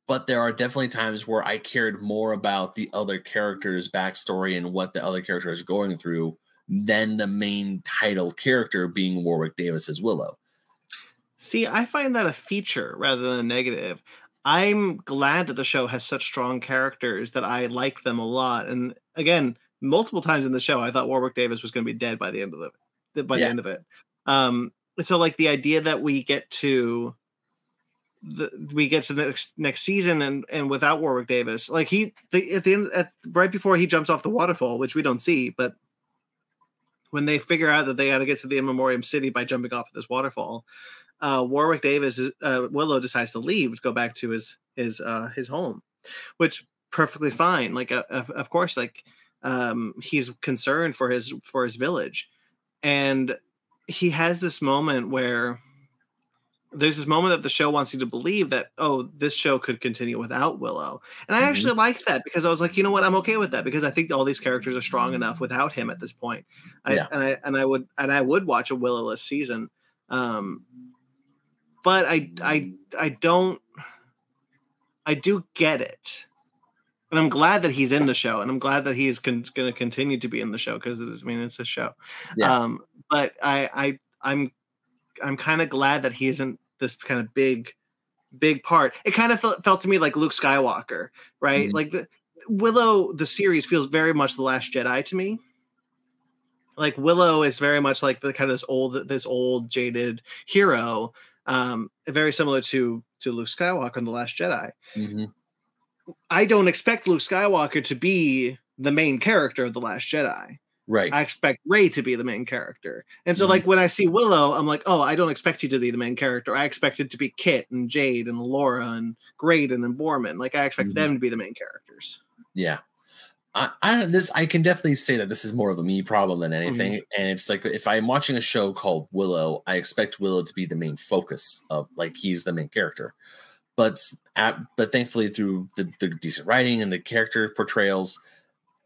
But there are definitely times where I cared more about the other characters' backstory and what the other character is going through than the main title character being Warwick Davis as Willow See, I find that a feature rather than a negative. I'm glad that the show has such strong characters that I like them a lot. And again, multiple times in the show, I thought Warwick Davis was going to be dead by the end of the by yeah. the end of it. Um, so like the idea that we get to the we get to the next next season and and without Warwick Davis, like he the, at the end at right before he jumps off the waterfall, which we don't see, but when they figure out that they got to get to the Immemorium City by jumping off of this waterfall, uh, Warwick Davis, uh, Willow decides to leave to go back to his his uh, his home, which perfectly fine. Like, uh, of, of course, like um, he's concerned for his for his village, and he has this moment where there's this moment that the show wants you to believe that oh this show could continue without willow and i mm-hmm. actually liked that because i was like you know what i'm okay with that because i think all these characters are strong enough without him at this point I, yeah. and i and i would and i would watch a willowless season um but I I I don't I do get it. And I'm glad that he's in the show, and I'm glad that he is con- going to continue to be in the show because I mean it's a show. Yeah. Um, but I I I'm I'm kind of glad that he isn't this kind of big big part. It kind of felt, felt to me like Luke Skywalker, right? Mm-hmm. Like the Willow, the series feels very much the Last Jedi to me. Like Willow is very much like the kind of this old this old jaded hero um, very similar to to Luke Skywalker in the Last Jedi. Mm-hmm. I don't expect Luke Skywalker to be the main character of the Last Jedi. Right. I expect Rey to be the main character. And so, mm-hmm. like, when I see Willow, I'm like, oh, I don't expect you to be the main character. I expect it to be Kit and Jade and Laura and Graydon and Boorman. Like, I expect mm-hmm. them to be the main characters. Yeah. I, I this I can definitely say that this is more of a me problem than anything, mm-hmm. and it's like if I'm watching a show called Willow, I expect Willow to be the main focus of like he's the main character, but at, but thankfully through the, the decent writing and the character portrayals,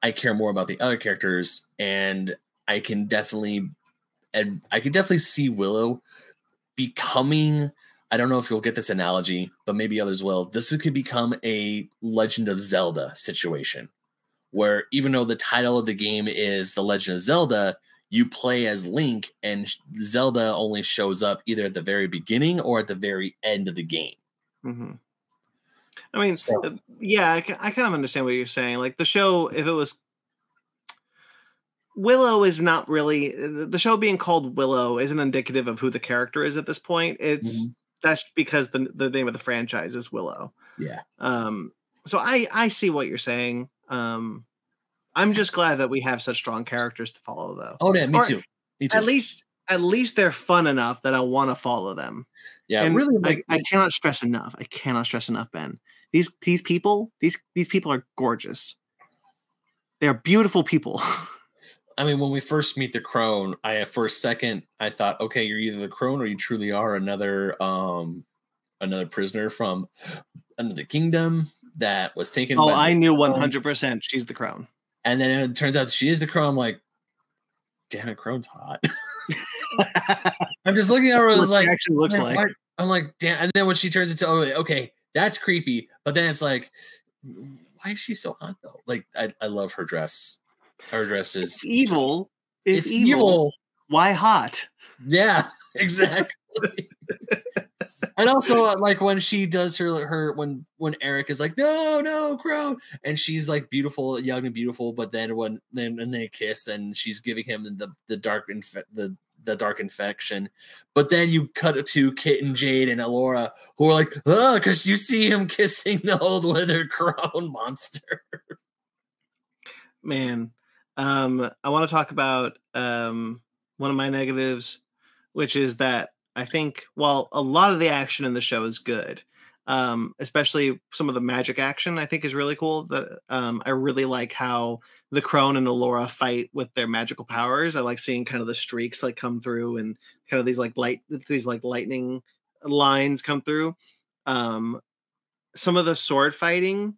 I care more about the other characters, and I can definitely and I can definitely see Willow becoming. I don't know if you'll get this analogy, but maybe others will. This could become a Legend of Zelda situation where even though the title of the game is The Legend of Zelda, you play as Link, and Zelda only shows up either at the very beginning or at the very end of the game. Mm-hmm. I mean, so, uh, yeah, I, I kind of understand what you're saying. Like the show, if it was Willow is not really the show being called Willow isn't indicative of who the character is at this point. It's mm-hmm. that's because the the name of the franchise is Willow. Yeah. Um. So I I see what you're saying. Um, I'm just glad that we have such strong characters to follow, though. Oh, yeah, me or too. Me too. At least, at least they're fun enough that I want to follow them. Yeah, and really, I, I cannot stress enough. I cannot stress enough, Ben. These these people, these these people are gorgeous. They are beautiful people. <laughs> I mean, when we first meet the crone, I for a second I thought, okay, you're either the crone or you truly are another um another prisoner from another kingdom that was taken. Oh, I knew one hundred percent. She's the crown. And then it turns out she is the crone. I'm like, damn it, crone's hot. <laughs> I'm just looking at her. I was like, actually looks like. What? I'm like, damn. And then when she turns into, oh, okay, that's creepy. But then it's like, why is she so hot though? Like, I, I love her dress. Her dress is It's evil. If It's evil, evil. why hot? Yeah, <laughs> exactly. <laughs> and also, uh, like when she does her her when when Eric is like, no, no, crone, and she's like beautiful, young and beautiful, but then when then and they kiss and she's giving him the the dark inf- the the dark infection, but then you cut to Kit and Jade and Elora who are like, oh, because you see him <laughs> kissing the old withered crone <laughs> monster. Man, um, I want to talk about um, one of my negatives, which is that I think while a lot of the action in the show is good, um, especially some of the magic action, I think is really cool. That um, I really like how the Crone and Elora fight with their magical powers. I like seeing kind of the streaks like come through and kind of these like light these like lightning lines come through. Um, some of the sword fighting,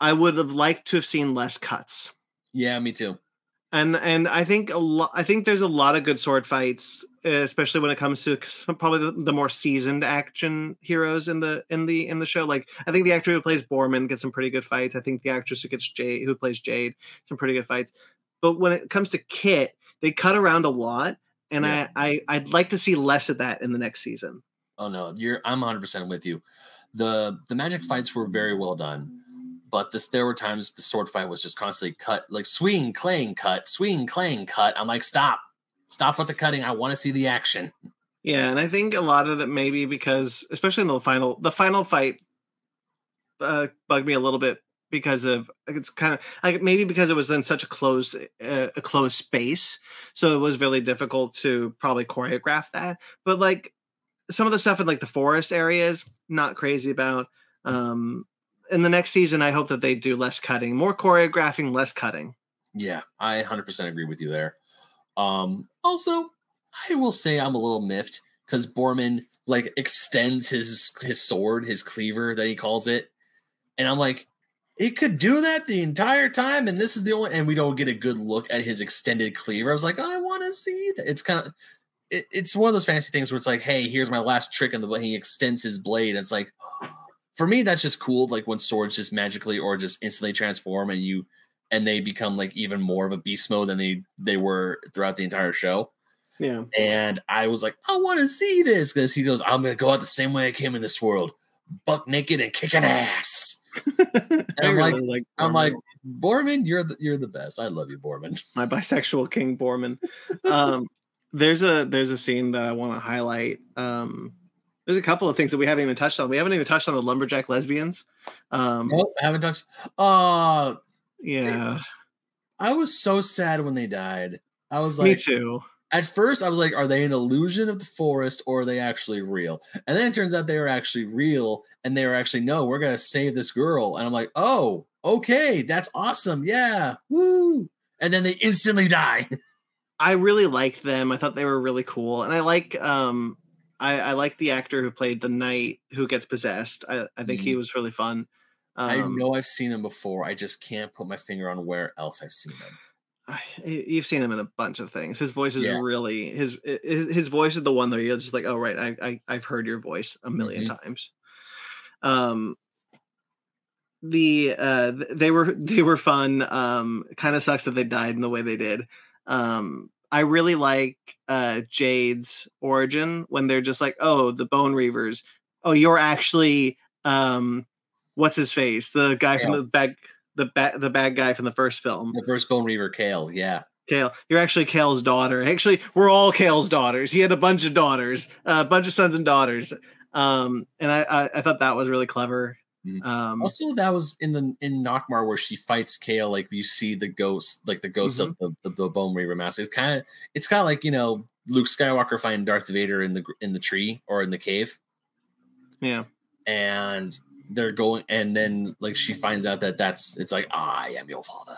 I would have liked to have seen less cuts Yeah, me too. And and I think a lot. I think there's a lot of good sword fights, especially when it comes to probably the, the more seasoned action heroes in the in the in the show. Like I think the actor who plays Boorman gets some pretty good fights. I think the actress who gets Jade, who plays Jade, some pretty good fights. But when it comes to Kit, they cut around a lot, and Yeah. I, I I'd like to see less of that in the next season. Oh no, you're I'm 100 percent with you. The the magic fights were very well done, but this there were times the sword fight was just constantly cut, like swing, clang, cut, swing, clang, cut. I'm like, stop, stop with the cutting. I want to see the action. Yeah, and I think a lot of it maybe because, especially in the final, the final fight uh, bugged me a little bit because of it's kind of like maybe because it was in such a closed uh, a closed space, so it was really difficult to probably choreograph that. But like some of the stuff in like the forest areas, not crazy about. Um, in the next season, I hope that they do less cutting, more choreographing, less cutting. Yeah, I 100 percent agree with you there. Um, also, I will say I'm a little miffed because Boorman like extends his his sword, his cleaver that he calls it, and I'm like, it could do that the entire time, and this is the only, and we don't get a good look at his extended cleaver. I was like, I want to see that. It's kind of, it, it's one of those fancy things where it's like, hey, here's my last trick, and the he extends his blade. It's like, for me, that's just cool. Like when swords just magically or just instantly transform, and you and they become like even more of a beast mode than they they were throughout the entire show. Yeah, And I was like, I want to see this because he goes, I'm gonna go out the same way I came in this world, buck naked and kicking ass. <laughs> I I'm like- really like. I'm Boorman. like, Boorman, you're the, you're the best. I love you, Boorman. <laughs> my bisexual king Boorman. Um, there's a there's a scene that I want to highlight. Um, there's a couple of things that we haven't even touched on. We haven't even touched on the lumberjack lesbians. Um, Nope, haven't touched. Uh yeah, I was so sad when they died. I was like, me too. at first I was like, are they an illusion of the forest or are they actually real? And then it turns out they were actually real and they were actually, no, we're gonna save this girl. And I'm like, oh, okay, that's awesome. Yeah. Woo. And then they instantly die. <laughs> I really liked them. I thought they were really cool, and I like um, I, I like the actor who played the knight who gets possessed. I, I think he was really fun. Um, I know I've seen him before. I just can't put my finger on where else I've seen him. I- you've seen him in a bunch of things. His voice is Yeah. really his his his voice is the one that you're just like, oh right, I, I I've heard your voice a 1000000 times. Um, the uh they were <laughs> they were fun. Um, kind of sucks that they died in the way they did. Um, I really like uh Jade's origin when they're just like, oh, the Bone Reavers. Oh, you're actually um, what's his face? The guy from the bad the bad the bad guy from the first film. The first Bone Reaver Kael, yeah. Kael, you're actually Kael's daughter. Actually, we're all Kael's daughters. He had a bunch of daughters, a bunch of sons and daughters. Um, and I, I, I thought that was really clever. Mhm. Um, Also, that was in the in Nockmaar where she fights Kael. Like you see the ghost, like the ghost of the, the, the Bone Reaver mask. It's kind of it's kind of like you know Luke Skywalker finding Darth Vader in the in the tree or in the cave, yeah, and they're going, and then like she finds out that that's it's like I am your father,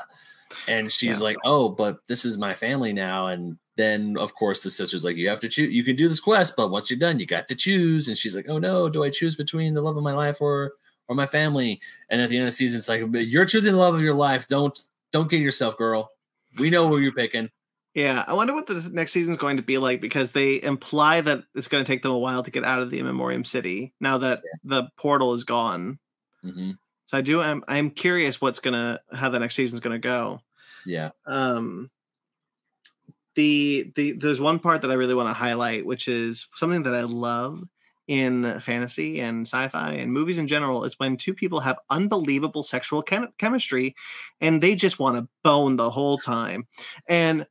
and she's Yeah. like, oh, but this is my family now, and then of course the sister's like, you have to choose. You can do this quest, but once you're done, you got to choose. And she's like, oh no, do I choose between the love of my life or or my family? And at the end of the season, it's like you're choosing the love of your life. Don't don't get yourself, girl. We know who you're picking. yeah. I wonder what the next season's going to be like because they imply that it's going to take them a while to get out of the Immemorium City now that the portal is gone. hmm So I do. I'm I'm curious what's gonna how the next season's gonna go. Yeah. Um, the the there's one part that I really want to highlight, which is something that I love in fantasy and sci-fi and movies in general is when two people have unbelievable sexual chem- chemistry and they just want to bone the whole time and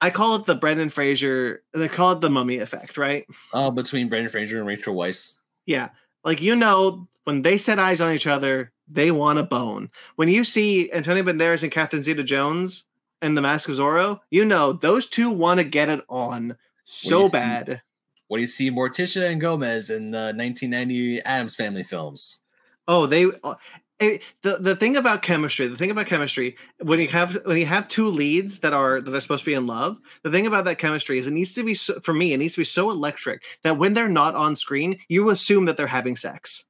i call it the brendan fraser they call it the mummy effect right Oh, between Brendan Fraser and Rachel Weisz. yeah like you know when they set eyes on each other they want to bone when you see antonio banderas and catherine zeta-jones in the mask of zorro you know those two want to get it on so bad. see- What do you see Morticia and Gomez in the 1990 Addams Family films? Oh, they uh, eh, the the thing about chemistry, the thing about chemistry, when you have when you have two leads that are that are supposed to be in love, the thing about that chemistry is it needs to be so, for me, it needs to be so electric that when they're not on screen, you assume that they're having sex.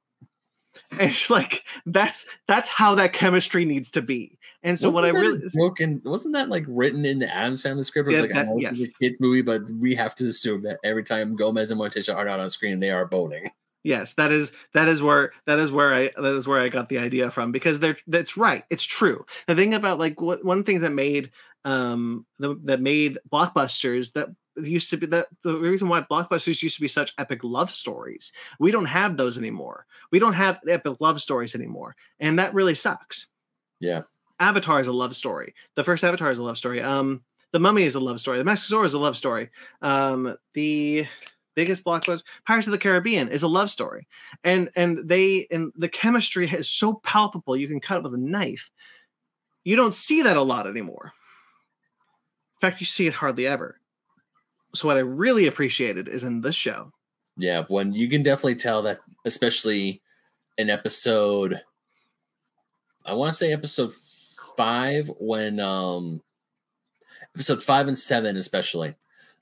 And <laughs> it's like that's that's how that chemistry needs to be. And so what I Wasn't really broken wasn't that like written in the Addams Family script? It was Yeah, like that- I know this is a kids movie, but we have to assume that every time Gomez and Morticia are not on screen, they are boning. Yes, that is that is where that is where I that is where I got the idea from because they're that's right. It's true. The thing about like what one thing that made um the, that made blockbusters that used to be that the reason why blockbusters used to be such epic love stories. We don't have those anymore. We don't have epic love stories anymore, and that really sucks. Yeah. Avatar is a love story. The first Avatar is a love story. Um, The Mummy is a love story. The Mask of Zorro is a love story. Um, the biggest blockbuster Pirates of the Caribbean is a love story, and and they and the chemistry is so palpable you can cut it with a knife. You don't see that a lot anymore. In fact, you see it hardly ever. So what I really appreciated is in this show. Yeah, when you can definitely tell that, especially in episode, I want to say episode five, when um, episode five and seven, especially,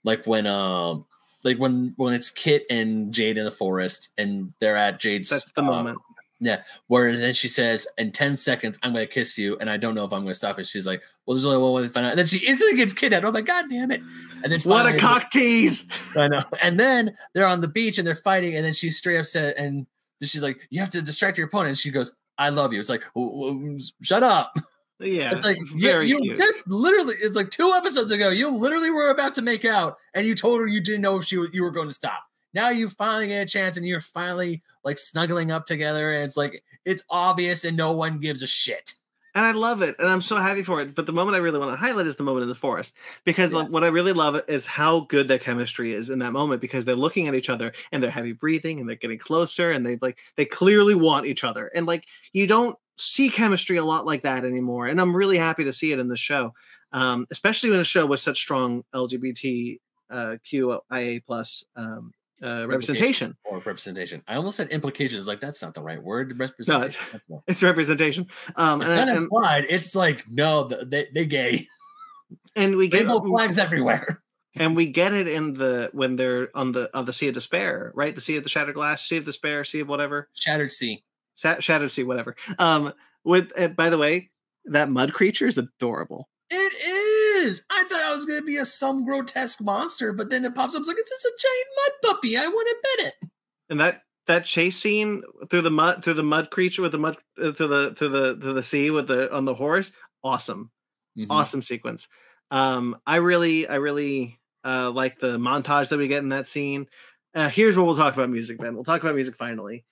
like when um, like when when it's Kit and Jade in the forest, and they're at Jade's. That's the uh, moment. Yeah where then she says, "In ten seconds, I'm to kiss you," and I don't know if I'm to stop it. She's like, "Well, there's only one way to find out." And then she instantly gets kidnapped. oh my "God damn it!" And then What a cock tease! I know. And then they're on the beach and they're fighting, and then she's straight upset and she's like, "You have to distract your opponent." And she goes, "I love you." It's like, "W- w- "Shut up!" <laughs> Yeah, It's like very you, you just literally. It's like two episodes ago. You literally were about to make out, and you told her you didn't know if she you were going to stop. Now you finally get a chance, and you're finally like snuggling up together, and it's like it's obvious, and no one gives a shit. and I love it, and I'm so happy for it. But the moment I really want to highlight is the moment in the forest, because Yeah. what I really love is how good that chemistry is in that moment. Because they're looking at each other and they're heavy breathing and they're getting closer, and they like they clearly want each other, and like you don't see chemistry a lot like that anymore. And I'm really happy to see it in the show, um, especially in a show with such strong LGBTQIA uh, plus um, uh, representation. or representation. I almost said implications. Like that's not the right word. Representation. that's more. <laughs> It's representation, um, It's and, kind of and, implied. It's like no, th- they they gay. and we <laughs> get Rainbow flags <laughs> everywhere. and we get it in the when they're on the on the sea of despair right the sea of the shattered glass sea of despair sea of whatever Shattered sea. Shattered sea whatever um with uh, by the way that mud creature is adorable It is. I thought I was gonna be a some grotesque monster, but then it pops up it's like it's just a giant mud puppy. I want to pet it. and that that chase scene through the mud through the mud creature with the mud uh, to the to the to the sea with the on the horse awesome Mhm. awesome sequence um i really i really uh like the montage that we get in that scene uh here's where we'll talk about music ben we'll talk about music finally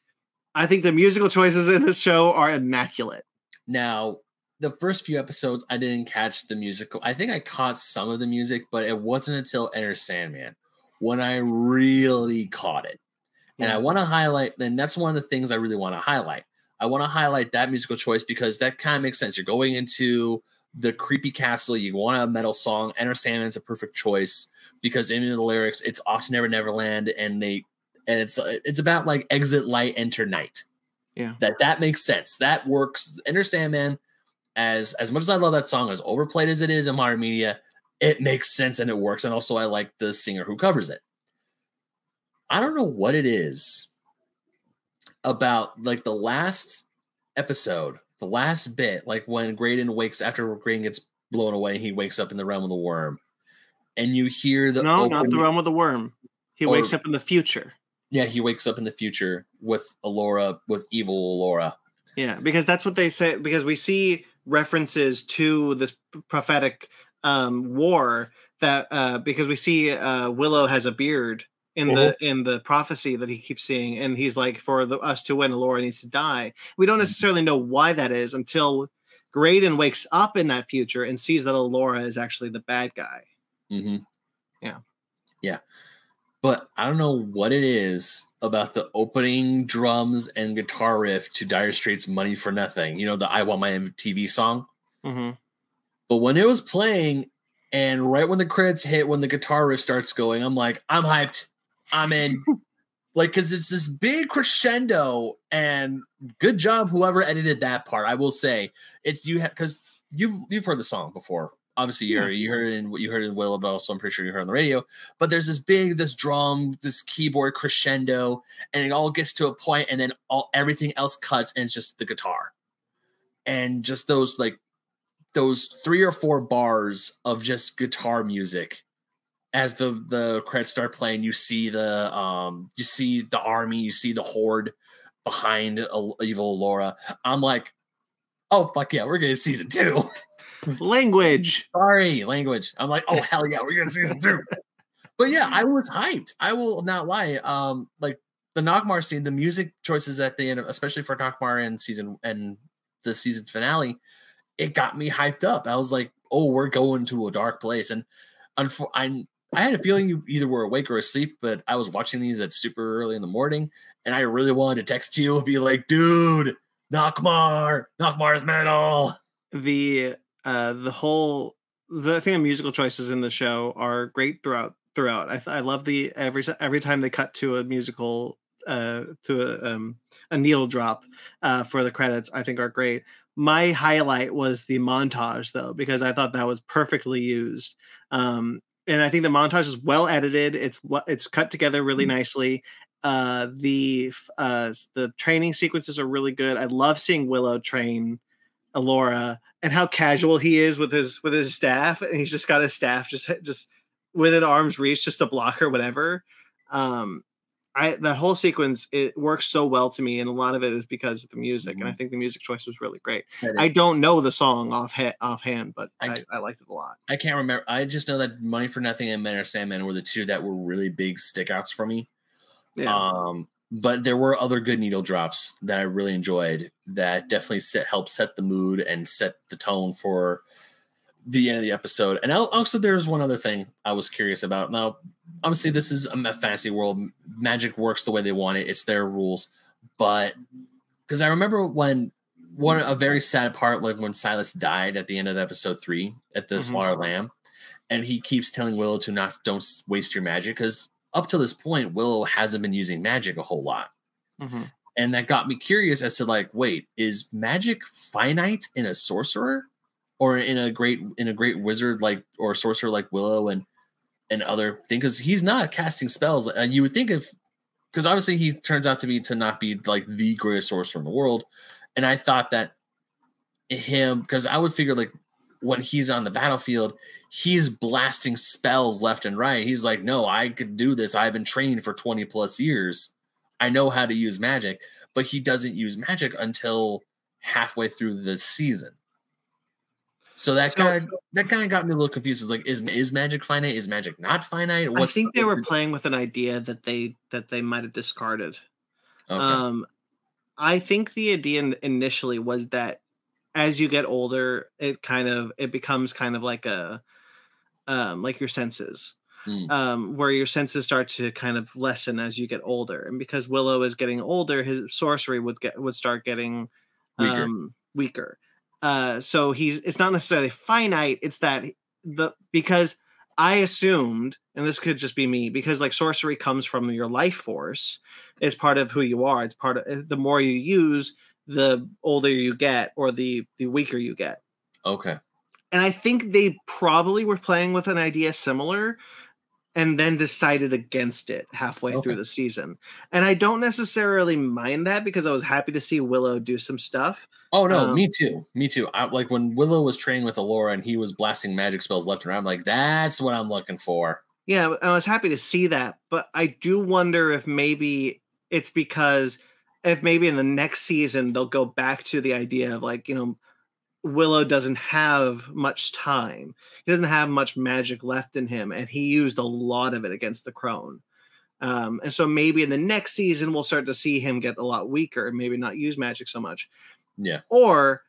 i think the musical choices in this show are immaculate Now, the first few episodes, I didn't catch the musical. I think I caught some of the music, but it wasn't until Enter Sandman when I really caught it. And I want to highlight, and that's one of the things I really want to highlight. I want to highlight that musical choice because that kind of makes sense. You're going into the creepy castle, you want a metal song. Enter Sandman's a perfect choice because in the lyrics, it's off to Never Neverland, and they and it's it's about like exit light, enter night. Yeah. That that makes sense. That works. Enter Sandman, as as much as I love that song, as overplayed as it is in modern media, it makes sense and it works. And also I like the singer who covers it. I don't know what it is about like the last episode, the last bit, like when Graydon wakes after Graydon gets blown away, he wakes up in the realm of the worm, and you hear the no, not the realm of the worm. He Or- wakes up in the future. Yeah, he wakes up in the future with Elora, with evil Elora. Yeah, because that's what they say. Because we see references to this prophetic um, war that uh, because we see uh, Willow has a beard in Mhm. the in the prophecy that he keeps seeing, and he's like, for the, us to win, Laura needs to die. We don't necessarily know why that is until Graydon wakes up in that future and sees that Laura is actually the bad guy. Mm-hmm. Yeah. Yeah. But I don't know what it is about the opening drums and guitar riff to Dire Straits' Money for Nothing. You know, the I Want My MTV song. Mm-hmm. But when it was playing, and right when the credits hit, when the guitar riff starts going, I'm like, I'm hyped. I'm in. <laughs> like, because it's this big crescendo, and good job, whoever edited that part. I will say, it's you because you've you've heard the song before. Obviously, you heard, you heard in what you heard in Willow, but also I'm pretty sure you heard on the radio. But there's this big, this drum, this keyboard crescendo, and it all gets to a point, and then all everything else cuts, and it's just the guitar, and just those like those three or four bars of just guitar music as the the credits start playing you see the um you see the army you see the horde behind evil laura. I'm like oh fuck yeah we're getting season two <laughs> Language. sorry language. I'm like oh hell yeah we're getting season two. <laughs> But yeah i was hyped. I will not lie um like the Nockmaar scene the music choices at the end especially for Nockmaar and season and the season finale it got me hyped up. I was like oh we're going to a dark place. And unfor- I'm, i had a feeling you either were awake or asleep but i was watching these at super early in the morning and i really wanted to text you and be like dude Nockmaar, Nockmaar's metal. the uh the whole the thing of musical choices in the show are great throughout throughout. I, th- I love the every every time they cut to a musical uh to a um a needle drop uh for the credits i think are great. My highlight was the montage though because i thought that was perfectly used um and i think the montage is well edited it's what it's cut together really nicely uh the uh the training sequences are really good. I love seeing willow train Elora and how casual he is with his with his staff, and he's just got his staff just just within arm's reach just to block or whatever. Um, I that whole sequence it works so well to me, and a lot of it is because of the music, and I think the music choice was really great. I don't know the song off ha- offhand, but i i liked it a lot. I can't remember. I just know that Money for Nothing and Enter Sandman were the two that were really big stickouts for me. Yeah, Um, but there were other good needle drops that I really enjoyed that definitely set helped set the mood and set the tone for the end of the episode. And al- also, there's one other thing I was curious about. Now, obviously, this is a fantasy world. Magic works the way they want it. It's their rules. But because I remember when one a very sad part, like when Silas died at the end of episode three at the Mhm. Slaughter Lamb, and he keeps telling Willow to not don't waste your magic because up to this point, Willow hasn't been using magic a whole lot. Mhm. And that got me curious as to like, wait, is magic finite in a sorcerer or in a great in a great wizard like or sorcerer like Willow and and other thing? Because he's not casting spells. And you would think if because obviously he turns out to be to not be like the greatest sorcerer in the world. And I thought that him because I would figure like when he's on the battlefield, he's blasting spells left and right. He's like, no, I could do this. I've been trained for 20 plus years. I know how to use magic, but he doesn't use magic until halfway through the season. So that So- kind of that kind of got me a little confused. It's like, is is magic finite? Is magic not finite? I think the- they were playing with an idea that they that they might have discarded. okay. Um, I think the idea initially was that as you get older, it kind of it becomes kind of like a um, like your senses, Mm. um, where your senses start to kind of lessen as you get older. And because Willow is getting older, his sorcery would get would start getting Weaker. um, weaker. Uh, so he's it's not necessarily finite. It's that the because I assumed, and this could just be me, because like sorcery comes from your life force, is part of who you are. It's part of the more you use, the older you get, or the the weaker you get. okay. And I think they probably were playing with an idea similar, and then decided against it halfway Okay. through the season. And I don't necessarily mind that because I was happy to see Willow do some stuff. Oh no, Um, me too. Me too. I, like when Willow was training with Elora and he was blasting magic spells left and right. I'm like, that's what I'm looking for. Yeah, I was happy to see that, but I do wonder if maybe it's because if maybe in the next season they'll go back to the idea of like, you know, Willow doesn't have much time. He doesn't have much magic left in him, and he used a lot of it against the crone. Um, and so maybe in the next season we'll start to see him get a lot weaker and maybe not use magic so much. Yeah. Or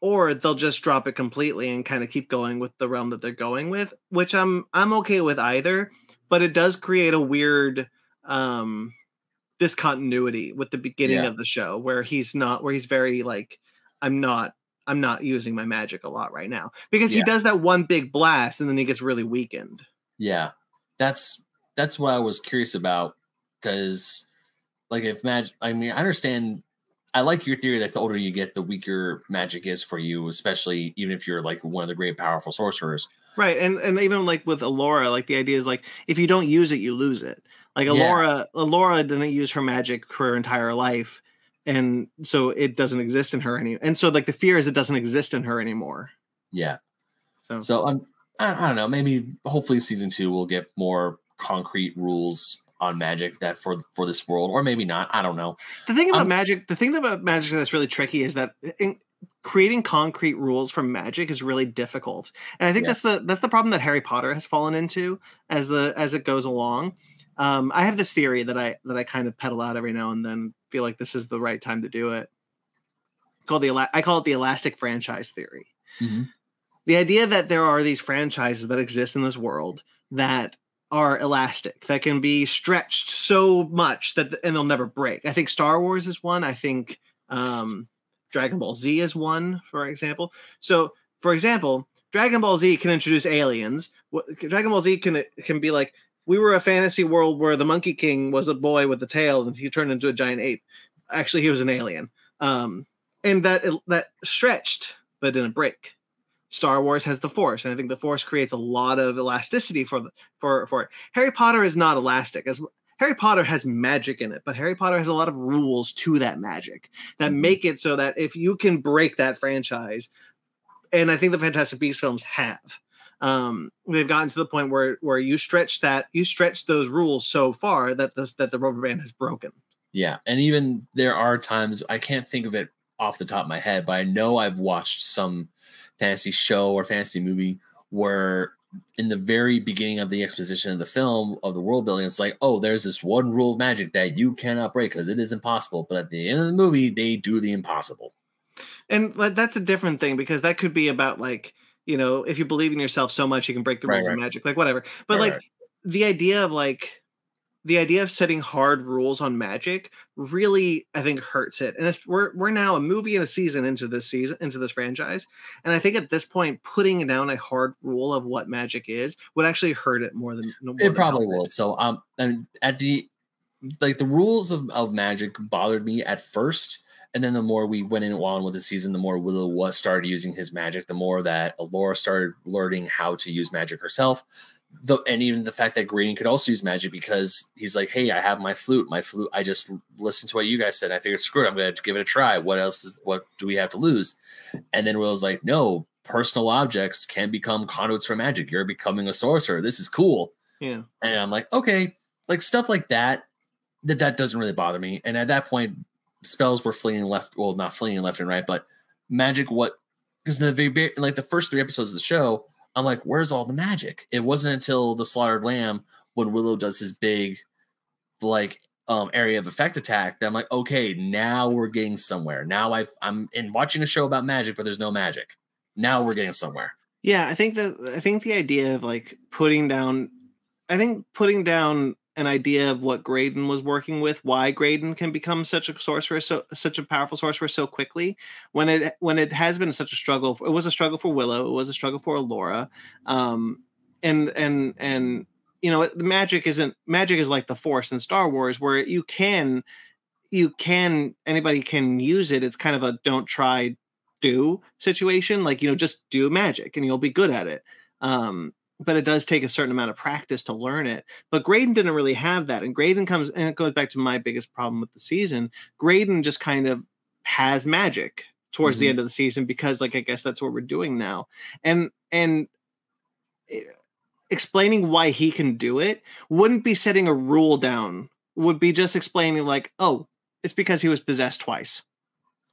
or they'll just drop it completely and kind of keep going with the realm that they're going with, which I'm I'm okay with either, but it does create a weird um discontinuity with the beginning Yeah. of the show where he's not where he's very like I'm not I'm not using my magic a lot right now because he does that one big blast and then he gets really weakened. Yeah, that's that's what I was curious about because, like, if magic, I mean, I understand. I like your theory that the older you get, the weaker magic is for you, especially even if you're like one of the great powerful sorcerers. Right, and and even like with Elora, like the idea is like if you don't use it, you lose it. Like Yeah. Elora, Elora didn't use her magic for her entire life, and so it doesn't exist in her any. And so like the fear is it doesn't exist in her anymore. Yeah, So, so I'm. I, I don't know. Maybe hopefully season two will get more concrete rules on magic that for for this world, or maybe not. I don't know. the thing about um, magic, the thing about magic that's really tricky is that in, creating concrete rules for magic is really difficult, and I think Yeah. that's the that's the problem that Harry Potter has fallen into as the as it goes along. Um, I have this theory that I that I kind of peddle out every now and then. Feel like this is the right time to do it. Called the I call it the elastic franchise theory. Mhm. The idea that there are these franchises that exist in this world that are elastic, that can be stretched so much that and they'll never break. I think Star Wars is one. I think um, Dragon Ball Z is one, for example. So, for example, Dragon Ball Z can introduce aliens. Dragon Ball Z can can be like we were a fantasy world where the Monkey King was a boy with a tail and he turned into a giant ape. Actually, he was an alien. Um, and that that stretched but didn't break. Star Wars has the Force, and I think the Force creates a lot of elasticity for the for for it. Harry Potter is not elastic as Harry Potter has magic in it, but Harry Potter has a lot of rules to that magic that Mhm. make it so that if you can break that franchise, and I think the Fantastic Beasts films have, um, they've gotten to the point where where you stretch that you stretch those rules so far that this that the rubber band has broken. Yeah, and even there are times I can't think of it off the top of my head, but I know I've watched some fantasy show or fantasy movie where in the very beginning of the exposition of the film of the world building, it's like, oh, there's this one rule of magic that you cannot break because it is impossible. But at the end of the movie, they do the impossible. And that's a different thing because that could be about like, you know, if you believe in yourself so much, you can break the rules right. of magic, like whatever. But Right, like right. the idea of like the idea of setting hard rules on magic really, I think, hurts it. And it's, we're we're now a movie and a season into this season into this franchise, and I think at this point, putting down a hard rule of what magic is would actually hurt it more than more than it probably will. So um and at the like the rules of, of magic bothered me at first. And then the more we went in on with the season, the more Willow was started using his magic, the more that Laura started learning how to use magic herself. The, and even the fact that Green could also use magic because he's like, Hey, I have my flute. My flute, I just listened to what you guys said. I figured, screw it, I'm gonna give it a try. What else is what do we have to lose? And then Willow's like, No, personal objects can become conduits for magic. You're becoming a sorcerer. This is cool. Yeah. And I'm like, okay, like stuff like that, that that doesn't really bother me. And at that point, spells were fleeing left, well, not fleeing left and right, but magic. What? Because the very like the first three episodes of the show, I'm like, where's all the magic? It wasn't until the slaughtered lamb when Willow does his big, like, um, area of effect attack that I'm like, okay, now we're getting somewhere. Now I've I'm in watching a show about magic, but there's no magic. Now we're getting somewhere. Yeah, I think that I think the idea of like putting down I think putting down an idea of what Graydon was working with, why Graydon can become such a sorcerer, so such a powerful sorcerer so quickly, when it when it has been such a struggle. It was a struggle for Willow. It was a struggle for Laura, um, and and and you know the magic isn't magic is like the Force in Star Wars, where you can you can anybody can use it. It's kind of a don't try do situation. Like you know just do magic and you'll be good at it. Um, but it does take a certain amount of practice to learn it. But Graydon didn't really have that. And Graydon comes, and it goes back to my biggest problem with the season. Graydon just kind of has magic towards the Mhm. end of the season because, like, I guess that's what we're doing now. And, and, eh, explaining why he can do it wouldn't be setting a rule down would be just explaining like oh it's because he was possessed twice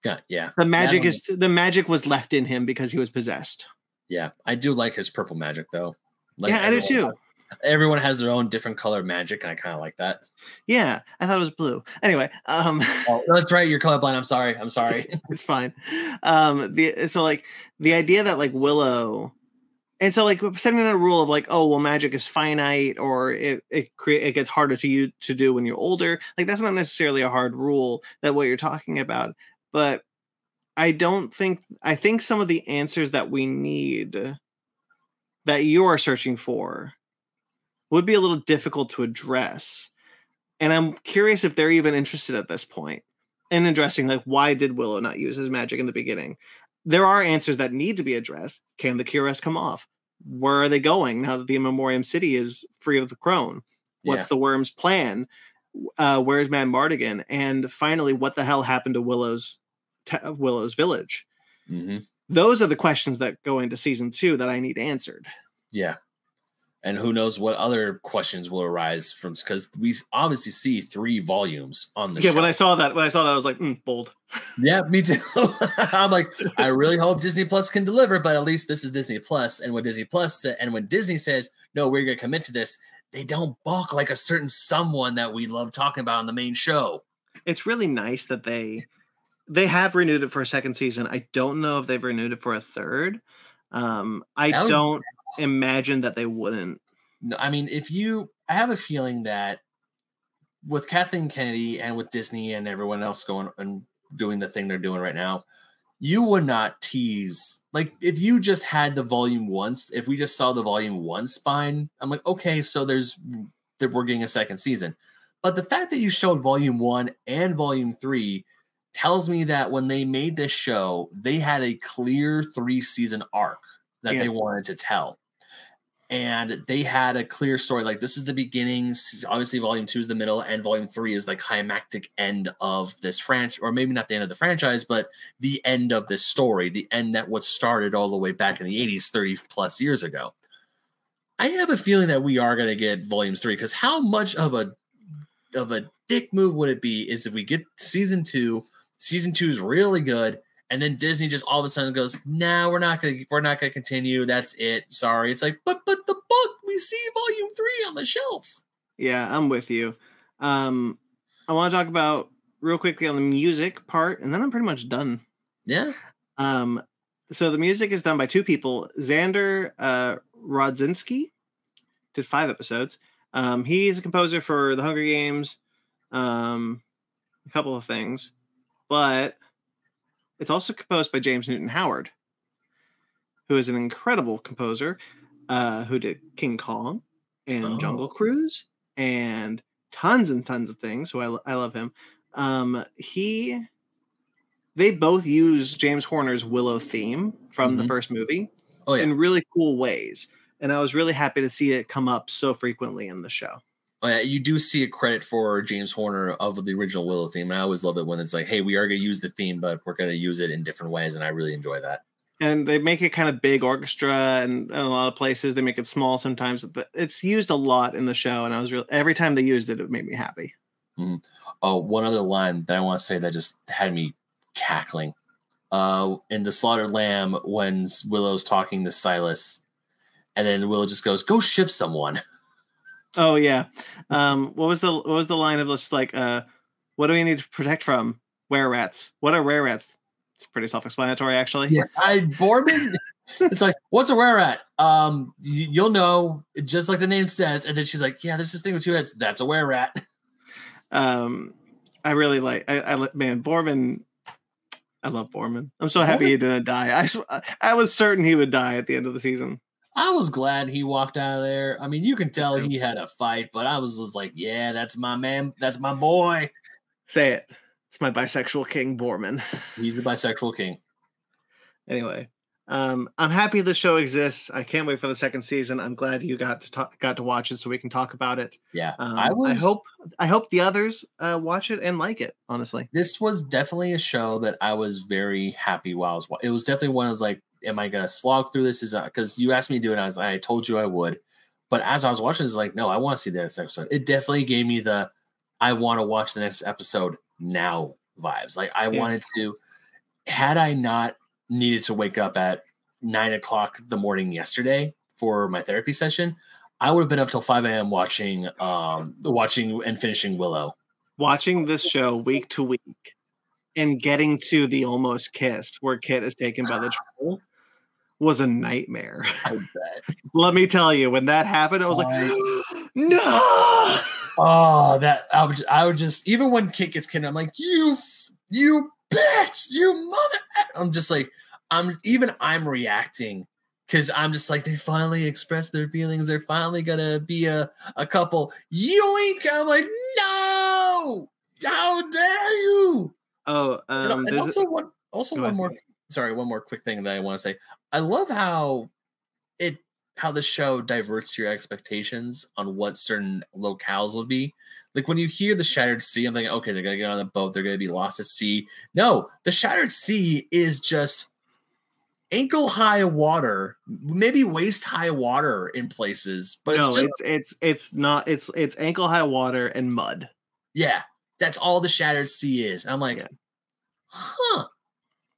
Yeah, yeah. The magic is the magic was left in him because he was possessed. Yeah, I do like his purple magic though. Like yeah, I do too. has- everyone has their own different color magic, and I kind of like that. Yeah, I thought it was blue. Anyway, um, <laughs> Oh, that's right. You're colorblind. I'm sorry. I'm sorry. it's, it's fine. Um, the so like the idea that like Willow, and so like setting in a rule of like, oh well, magic is finite, or it it create it gets harder to you to do when you're older. Like that's not necessarily a hard rule that what you're talking about, but I don't think I think some of the answers that we need that you are searching for would be a little difficult to address. And I'm curious if they're even interested at this point in addressing like why did Willow not use his magic in the beginning? There are answers that need to be addressed. Can the Cuirass come off? Where are they going now that the Immemorium City is free of the crone? What's Yeah. the worm's plan? Uh, where's Madmartigan? And finally, what the hell happened to Willow's Willow's village? hmm Those are the questions that go into season two that I need answered. Yeah. And who knows what other questions will arise from because we obviously see three volumes on the yeah, show. when I saw that, when I saw that, I was like, mm, bold. <laughs> yeah, me too. <laughs> I'm like, I really hope Disney Plus can deliver, but at least this is Disney Plus. And when Disney Plus and when Disney says, no, we're gonna commit to this, they don't balk like a certain someone that we love talking about on the main show. it's really nice that they they have renewed it for a second season. I don't know if they've renewed it for a third. Um, I That don't imagine that they wouldn't. No, I mean, if you, I have a feeling that with Kathleen Kennedy and with Disney and everyone else going and doing the thing they're doing right now, you would not tease like if you just had the volume once. If we just saw the volume one spine, I'm like, okay, so there's that we're getting a second season. But the fact that you showed volume one and volume three tells me that when they made this show, they had a clear three season arc that Yeah. they wanted to tell and they had a clear story like this is the beginning obviously volume two is the middle and volume three is the climactic end of this franchise or maybe not the end of the franchise but the end of this story the end that what started all the way back in the 80s 30 plus years ago i have a feeling that we are going to get volumes three because how much of a of a dick move would it be is if we get season two season two is really good and then Disney just all of a sudden goes, "No, we're not gonna, we're not gonna continue. That's it. Sorry." It's like, but but the book we see volume three on the shelf. Yeah, I'm with you. Um, I want to talk about real quickly on the music part, and then I'm pretty much done. Yeah, Um, so the music is done by two people. Xander uh, Rodzinski did five episodes. Um, he's a composer for The Hunger Games, um, a couple of things, but it's also composed by James Newton Howard, who is an incredible composer uh, who did King Kong and Oh. Jungle Cruise and tons and tons of things. So I, I love him. Um, he they both use James Horner's Willow theme from the Mhm. first movie oh yeah, in really cool ways. And I was really happy to see it come up so frequently in the show. Oh. You do see a credit for James Horner of the original Willow theme, and I always love it when it's like, "Hey, we are gonna use the theme, but we're gonna use it in different ways," and I really enjoy that. And they make it kind of big orchestra, and in a lot of places they make it small sometimes. But it's used a lot in the show, and I was real every time they used it, it made me happy. Oh, one other line that I want to say that just had me cackling. Uh, in the slaughtered lamb, when Willow's talking to Silas, and then Willow just goes, "Go shift someone." <laughs> Oh yeah. Um, what was the what was the line of just like uh, what do we need to protect from? Were rats. What are rare rats? It's pretty self-explanatory, actually. Yeah, I Boorman. it's like, what's a where rat? Um, y- you'll know, just like the name says. And then she's like, yeah, there's this thing with two heads. That's a where rat. <laughs> um i really like i, I man boorman i love boorman i'm so happy Boorman- he didn't die I I was certain he would die at the end of the season I was glad he walked out of there. I mean, you can tell he had a fight, but I was just like, yeah, that's my man. That's my boy. say it it's my bisexual king boorman He's the bisexual king. anyway um i'm happy the show exists i can't wait for the second season i'm glad you got to talk, got to watch it so we can talk about it Yeah, um, I was. i hope i hope the others uh watch it and like it honestly this was definitely a show that I was very happy while I was. wa- It was definitely one I was like, "Am I gonna slog through this?" Is because you asked me to do it. I was, I told you I would, but as I was watching, it's like, no, I want to see the next episode. It definitely gave me the, I want to watch the next episode now vibes. Like I Yeah. wanted to. had I not needed to wake up at nine o'clock the morning yesterday for my therapy session, I would have been up till five a.m. watching, um, watching and finishing Willow. Watching this show week to week and getting to the almost kissed where Kit is taken by the <sighs> troll was a nightmare. <laughs> I bet. Let me tell you, when that happened, I was like, <gasps> no. Oh, that I would, I would just even when Kit gets kidnapped, I'm like, you, you bitch, you mother. I'm just like, I'm even I'm reacting because I'm just like they finally expressed their feelings. They're finally gonna be a a couple. Yoink! I'm like, no, how dare you? Oh, um, and, and a- also one also one ahead. more sorry, one more quick thing that I want to say. I love how it how the show diverts your expectations on what certain locales would be. Like when you hear the Shattered Sea, I'm thinking, okay, they're gonna get on a boat, they're gonna be lost at sea. No, the Shattered Sea is just ankle high water, maybe waist high water in places, but no, it's just it's it's it's not. It's it's ankle high water and mud. yeah, that's all the Shattered Sea is. And I'm like, Yeah. huh,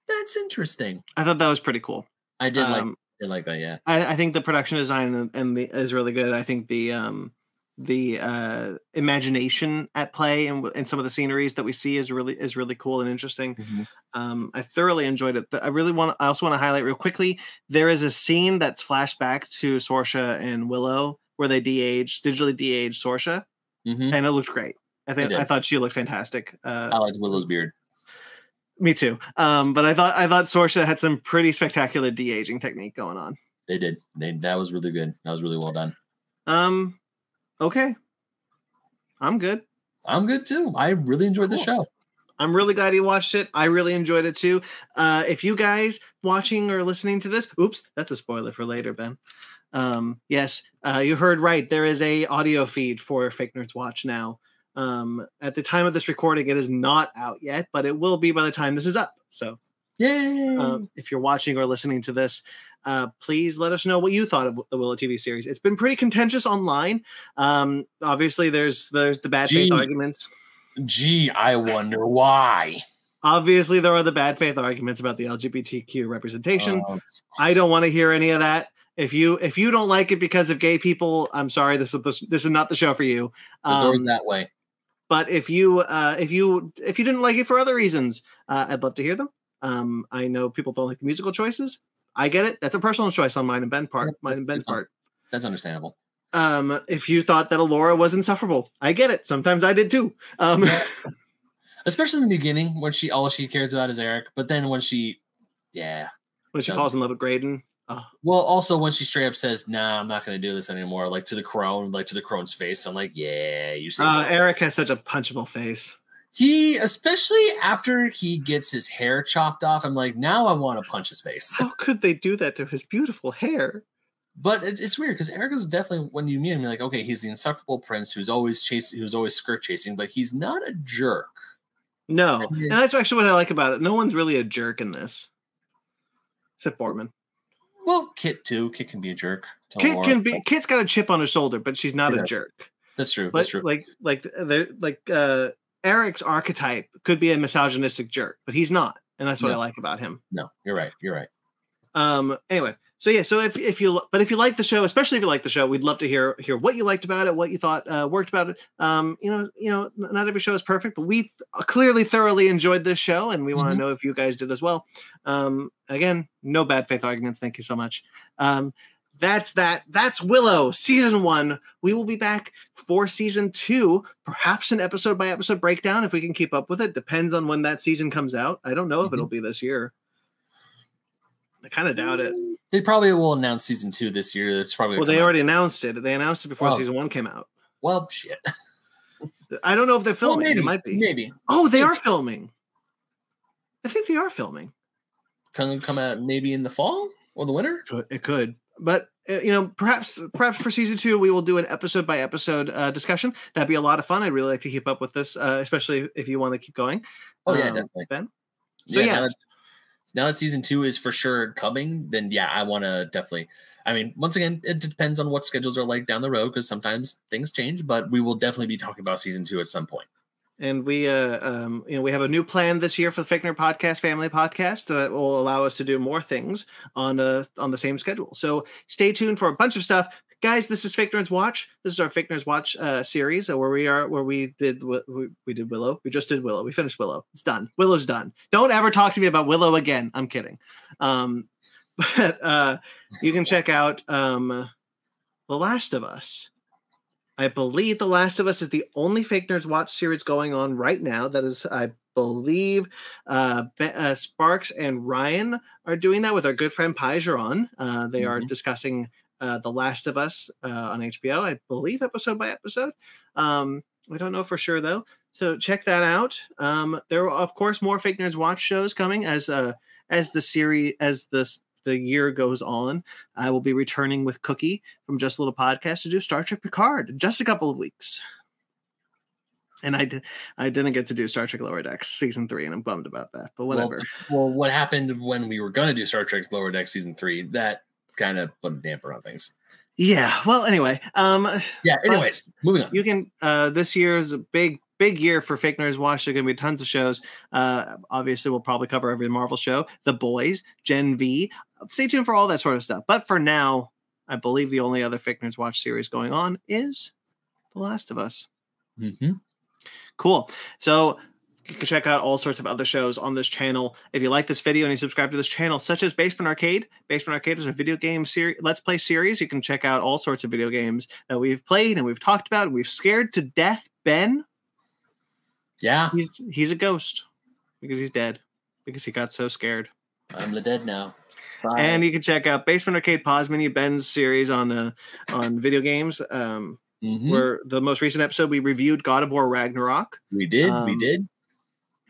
that's interesting. I thought that was pretty cool. I did like Um, did like that, yeah. I, I think the production design and, the is really good. I think the um the uh imagination at play and and some of the sceneries that we see is really is really cool and interesting. Mhm. Um, I thoroughly enjoyed it. I really want. I also want to highlight real quickly. There is a scene that's flashback to Sorsha and Willow where they de-age digitally de-age Sorsha, Mhm. and it looked great. I think. I thought she looked fantastic. Uh, I liked Willow's beard. Me too. Um, but I thought I thought Sorsha had some pretty spectacular de-aging technique going on. They did. They that was really good. That was really well done. Um, okay, I'm good. I'm good too. I really enjoyed the show. I'm really glad you watched it. I really enjoyed it too. Uh, if you guys watching or listening to this, oops, that's a spoiler for later, Ben. Um, yes, uh, you heard right. There is a audio feed for Fake Nerds Watch now. Um, at the time of this recording, it is not out yet, but it will be by the time this is up. So Yay! um, if you're watching or listening to this, uh, please let us know what you thought of the Willow TV series. It's been pretty contentious online. Um, obviously, there's there's the bad faith arguments. Gee, I wonder why. Obviously, there are the bad faith arguments about the LGBTQ representation. Uh, I don't want to hear any of that. If you if you don't like it because of gay people, I'm sorry. This is this, this is not the show for you. the door's Um, that way. But if you uh, if you if you didn't like it for other reasons, uh, I'd love to hear them. Um, I know people don't like the musical choices. I get it. That's a personal choice on mine and Ben part. Mine and Ben's part. That's understandable. Um, if you thought that Elora was insufferable, I get it. Sometimes I did too. Um, <laughs> Especially in the beginning when she all she cares about is Eric, but then when she, yeah. when she falls in love with Graydon. Oh, Well, also when she straight up says, "Nah, I'm not going to do this anymore," like to the crone, like to the crone's face. I'm like, "Yeah, you see." uh, Eric has such a punchable face. he, especially after he gets his hair chopped off, I'm like, now I want to punch his face. How could they do that to his beautiful hair? But it's, it's weird because Eric is definitely when you meet him, you're like, okay, he's the insufferable prince who's always chasing, who's always skirt chasing, but he's not a jerk. No, I mean- and that's actually what I like about it. No one's really a jerk in this, except Boorman. Well, Kit too. Kit can be a jerk. Kit Laura. can be. Kit's got a chip on her shoulder, but she's not Yeah. a jerk. That's true. But That's true. like, like, they're like uh, Eric's archetype could be a misogynistic jerk, but he's not, and that's what I like about him. no, you're right. You're right. Um. Anyway, so yeah. So if if you but if you like the show, especially if you like the show, we'd love to hear hear what you liked about it, what you thought uh, worked about it. Um. You know. You know. Not every show is perfect, but we clearly thoroughly enjoyed this show, and we want to Mhm. know if you guys did as well. Um. Again, no bad faith arguments. Thank you so much. Um. That's that. That's Willow season one. We will be back for season two, perhaps an episode by episode breakdown if we can keep up with it. Depends on when that season comes out. I don't know if Mhm. it'll be this year. I kind of doubt it. They probably will announce season two this year. That's probably Well, they out- already announced it. They announced it before Oh. season one came out. Well, shit. <laughs> I don't know if they're Well, filming. maybe. it might be. Maybe Oh, they Yeah. are filming. I think they are filming. come come out maybe in the fall or the winter. It could, but uh, you know, perhaps perhaps for season two we will do an episode by episode uh, discussion. That'd be a lot of fun. I'd really like to keep up with this, uh, especially if you want to keep going. Oh yeah, Um, definitely. Ben. So Yeah, that- now that season two is for sure coming, then yeah, I want to definitely. I mean, once again, it depends on what schedules are like down the road because sometimes things change, but we will definitely be talking about season two at some point. and we uh um you know we have a new plan this year for the Fake Nerd podcast family podcast that will allow us to do more things on uh on the same schedule so stay tuned for a bunch of stuff guys this is fake nerds watch. This is our fake nerds watch uh series uh, where we are where we did we, we did willow. We just did willow. We finished willow. It's done. Willow's done. Don't ever talk to me about willow again. I'm kidding. Um <laughs> but uh you can check out um the last of us. I believe The Last of Us is the only Fake Nerds Watch series going on right now. That is, I believe, uh, uh, Sparks and Ryan are doing that with our good friend Pai Geron. Uh, they mm-hmm. are discussing uh, The Last of Us uh, on HBO, I believe, episode by episode. Um, I don't know for sure though. So check that out. Um, there are, of course, more Fake Nerds Watch shows coming as uh, as the series as this the year goes on, I will be returning with Cookie from Just a Little Podcast to do Star Trek Picard in just a couple of weeks. And I did I didn't get to do Star Trek Lower Decks season three, and I'm bummed about that. But whatever. Well, well what happened when we were gonna do Star Trek Lower Decks season three, that kind of put a damper on things. Yeah. Well, anyway. Um yeah, anyways, moving on. You can uh this year is a big big year for Fake Nerds Watch. There are going to be tons of shows. Uh, obviously, we'll probably cover every Marvel show, The Boys, Gen V. Stay tuned for all that sort of stuff. But for now, I believe the only other Fake Nerds Watch series going on is The Last of Us. Mm-hmm. Cool. So you can check out all sorts of other shows on this channel. If you like this video and you subscribe to this channel, such as Basement Arcade, Basement Arcade is a video game series, let's play series. You can check out all sorts of video games that we've played and we've talked about. And We've scared to death Ben yeah. He's he's a ghost because he's dead because he got so scared. I'm the dead now. Bye. And you can check out Basement Arcade Pause Mini Ben's series on uh, on video games. Um, mm-hmm. Where the most recent episode we reviewed God of War Ragnarok. We did. Um, we did.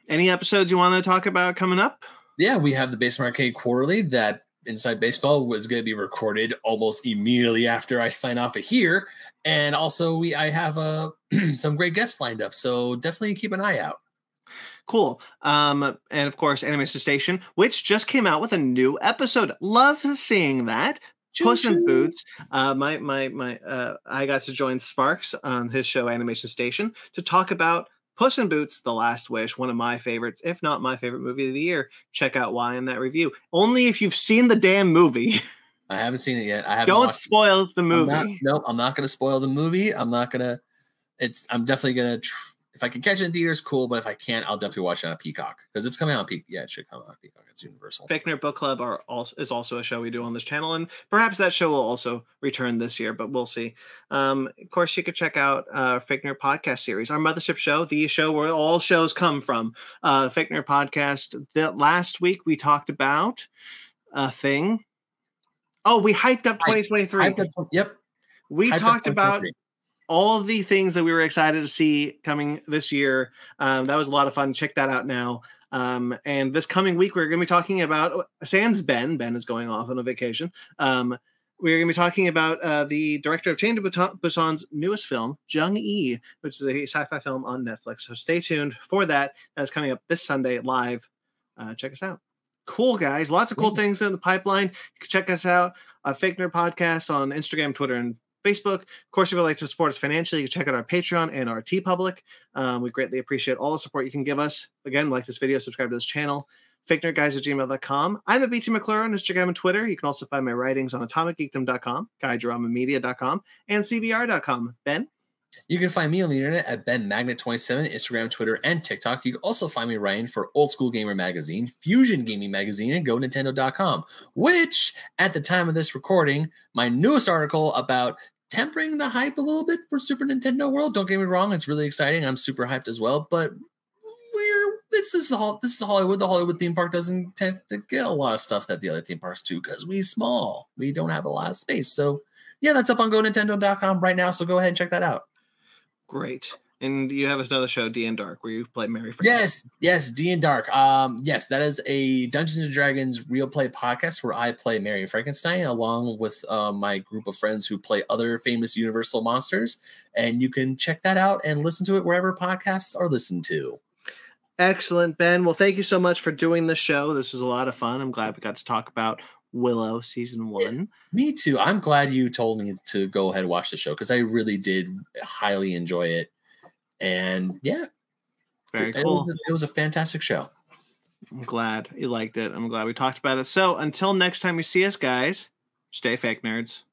Any episodes you want to talk about coming up? Yeah, we have the Basement Arcade Quarterly that Inside Baseball was going to be recorded almost immediately after I sign off of here, and also we I have uh, <clears throat> some great guests lined up, so definitely keep an eye out. Cool. Um, and of course, Animation Station, which just came out with a new episode. Love seeing that. Puss in Boots. Uh, my my my. Uh, I got to join Sparks on his show Animation Station to talk about Puss in Boots: The Last Wish, one of my favorites, if not my favorite movie of the year. Check out why in that review. Only if you've seen the damn movie. <laughs> I haven't seen it yet. I haven't. Don't spoil the movie. I'm not, nope, I'm not going to spoil the movie. I'm not going to. It's. I'm definitely going to. Tr- if I can catch it in theaters, cool. But if I can't, I'll definitely watch it on Peacock because it's coming on Peacock. Yeah, it should come on Peacock. It's Universal. Fake Nerd Book Club are also, is also a show we do on this channel, and perhaps that show will also return this year, but we'll see. Um, of course, you could check out uh, Fake Nerd Podcast series, our mothership show, the show where all shows come from. Uh, Fake Nerd Podcast. That last week we talked about a thing. Oh, we hyped up 2023. Hyped up, yep. We hyped talked about all the things that we were excited to see coming this year. Um, that was a lot of fun. Check that out now. Um, and this coming week, we're going to be talking about uh, Sans Ben. Ben is going off on a vacation. Um, we're going to be talking about uh, the director of Train to Busan's newest film, Jung E, which is a sci-fi film on Netflix. So stay tuned for that. That's coming up this Sunday live. Uh, check us out. Cool guys, lots of cool things in the pipeline. You can check us out. Uh, Fake Nerd Podcast on Instagram, Twitter, and Facebook. Of course, if you'd like to support us financially, you can check out our Patreon and our TeePublic. Um, we greatly appreciate all the support you can give us. Again, like this video, subscribe to this channel. Fake Nerd Guys at gmail.com. I'm a BT McClure on Instagram and Twitter. You can also find my writings on atomicgeekdom.com, guidedramamedia.com, and cbr.com. Ben? You can find me on the internet at BenMagnet27, Instagram, Twitter, and TikTok. You can also find me writing for Old School Gamer Magazine, Fusion Gaming Magazine, and GoNintendo.com, which, at the time of this recording, my newest article about tempering the hype a little bit for Super Nintendo World. Don't get me wrong, it's really exciting. I'm super hyped as well, but we're this, is all this is Hollywood. The Hollywood theme park doesn't tend to get a lot of stuff that the other theme parks do because we small. We don't have a lot of space. So yeah, that's up on GoNintendo.com right now. So go ahead and check that out. Great. And you have another show, D and Dark, where you play Mary. Frankenstein. Yes, yes, D and Dark. Um, yes, that is a Dungeons and Dragons real play podcast where I play Mary Frankenstein along with uh, my group of friends who play other famous Universal monsters. And you can check that out and listen to it wherever podcasts are listened to. Excellent, Ben. Well, thank you so much for doing the show. This was a lot of fun. I'm glad we got to talk about Willow season one. Me too. I'm glad you told me to go ahead and watch the show because I really did highly enjoy it. And yeah, Very it, cool. was a, it was a fantastic show. I'm glad you liked it. I'm glad we talked about it. So until next time we see us, guys, stay fake nerds.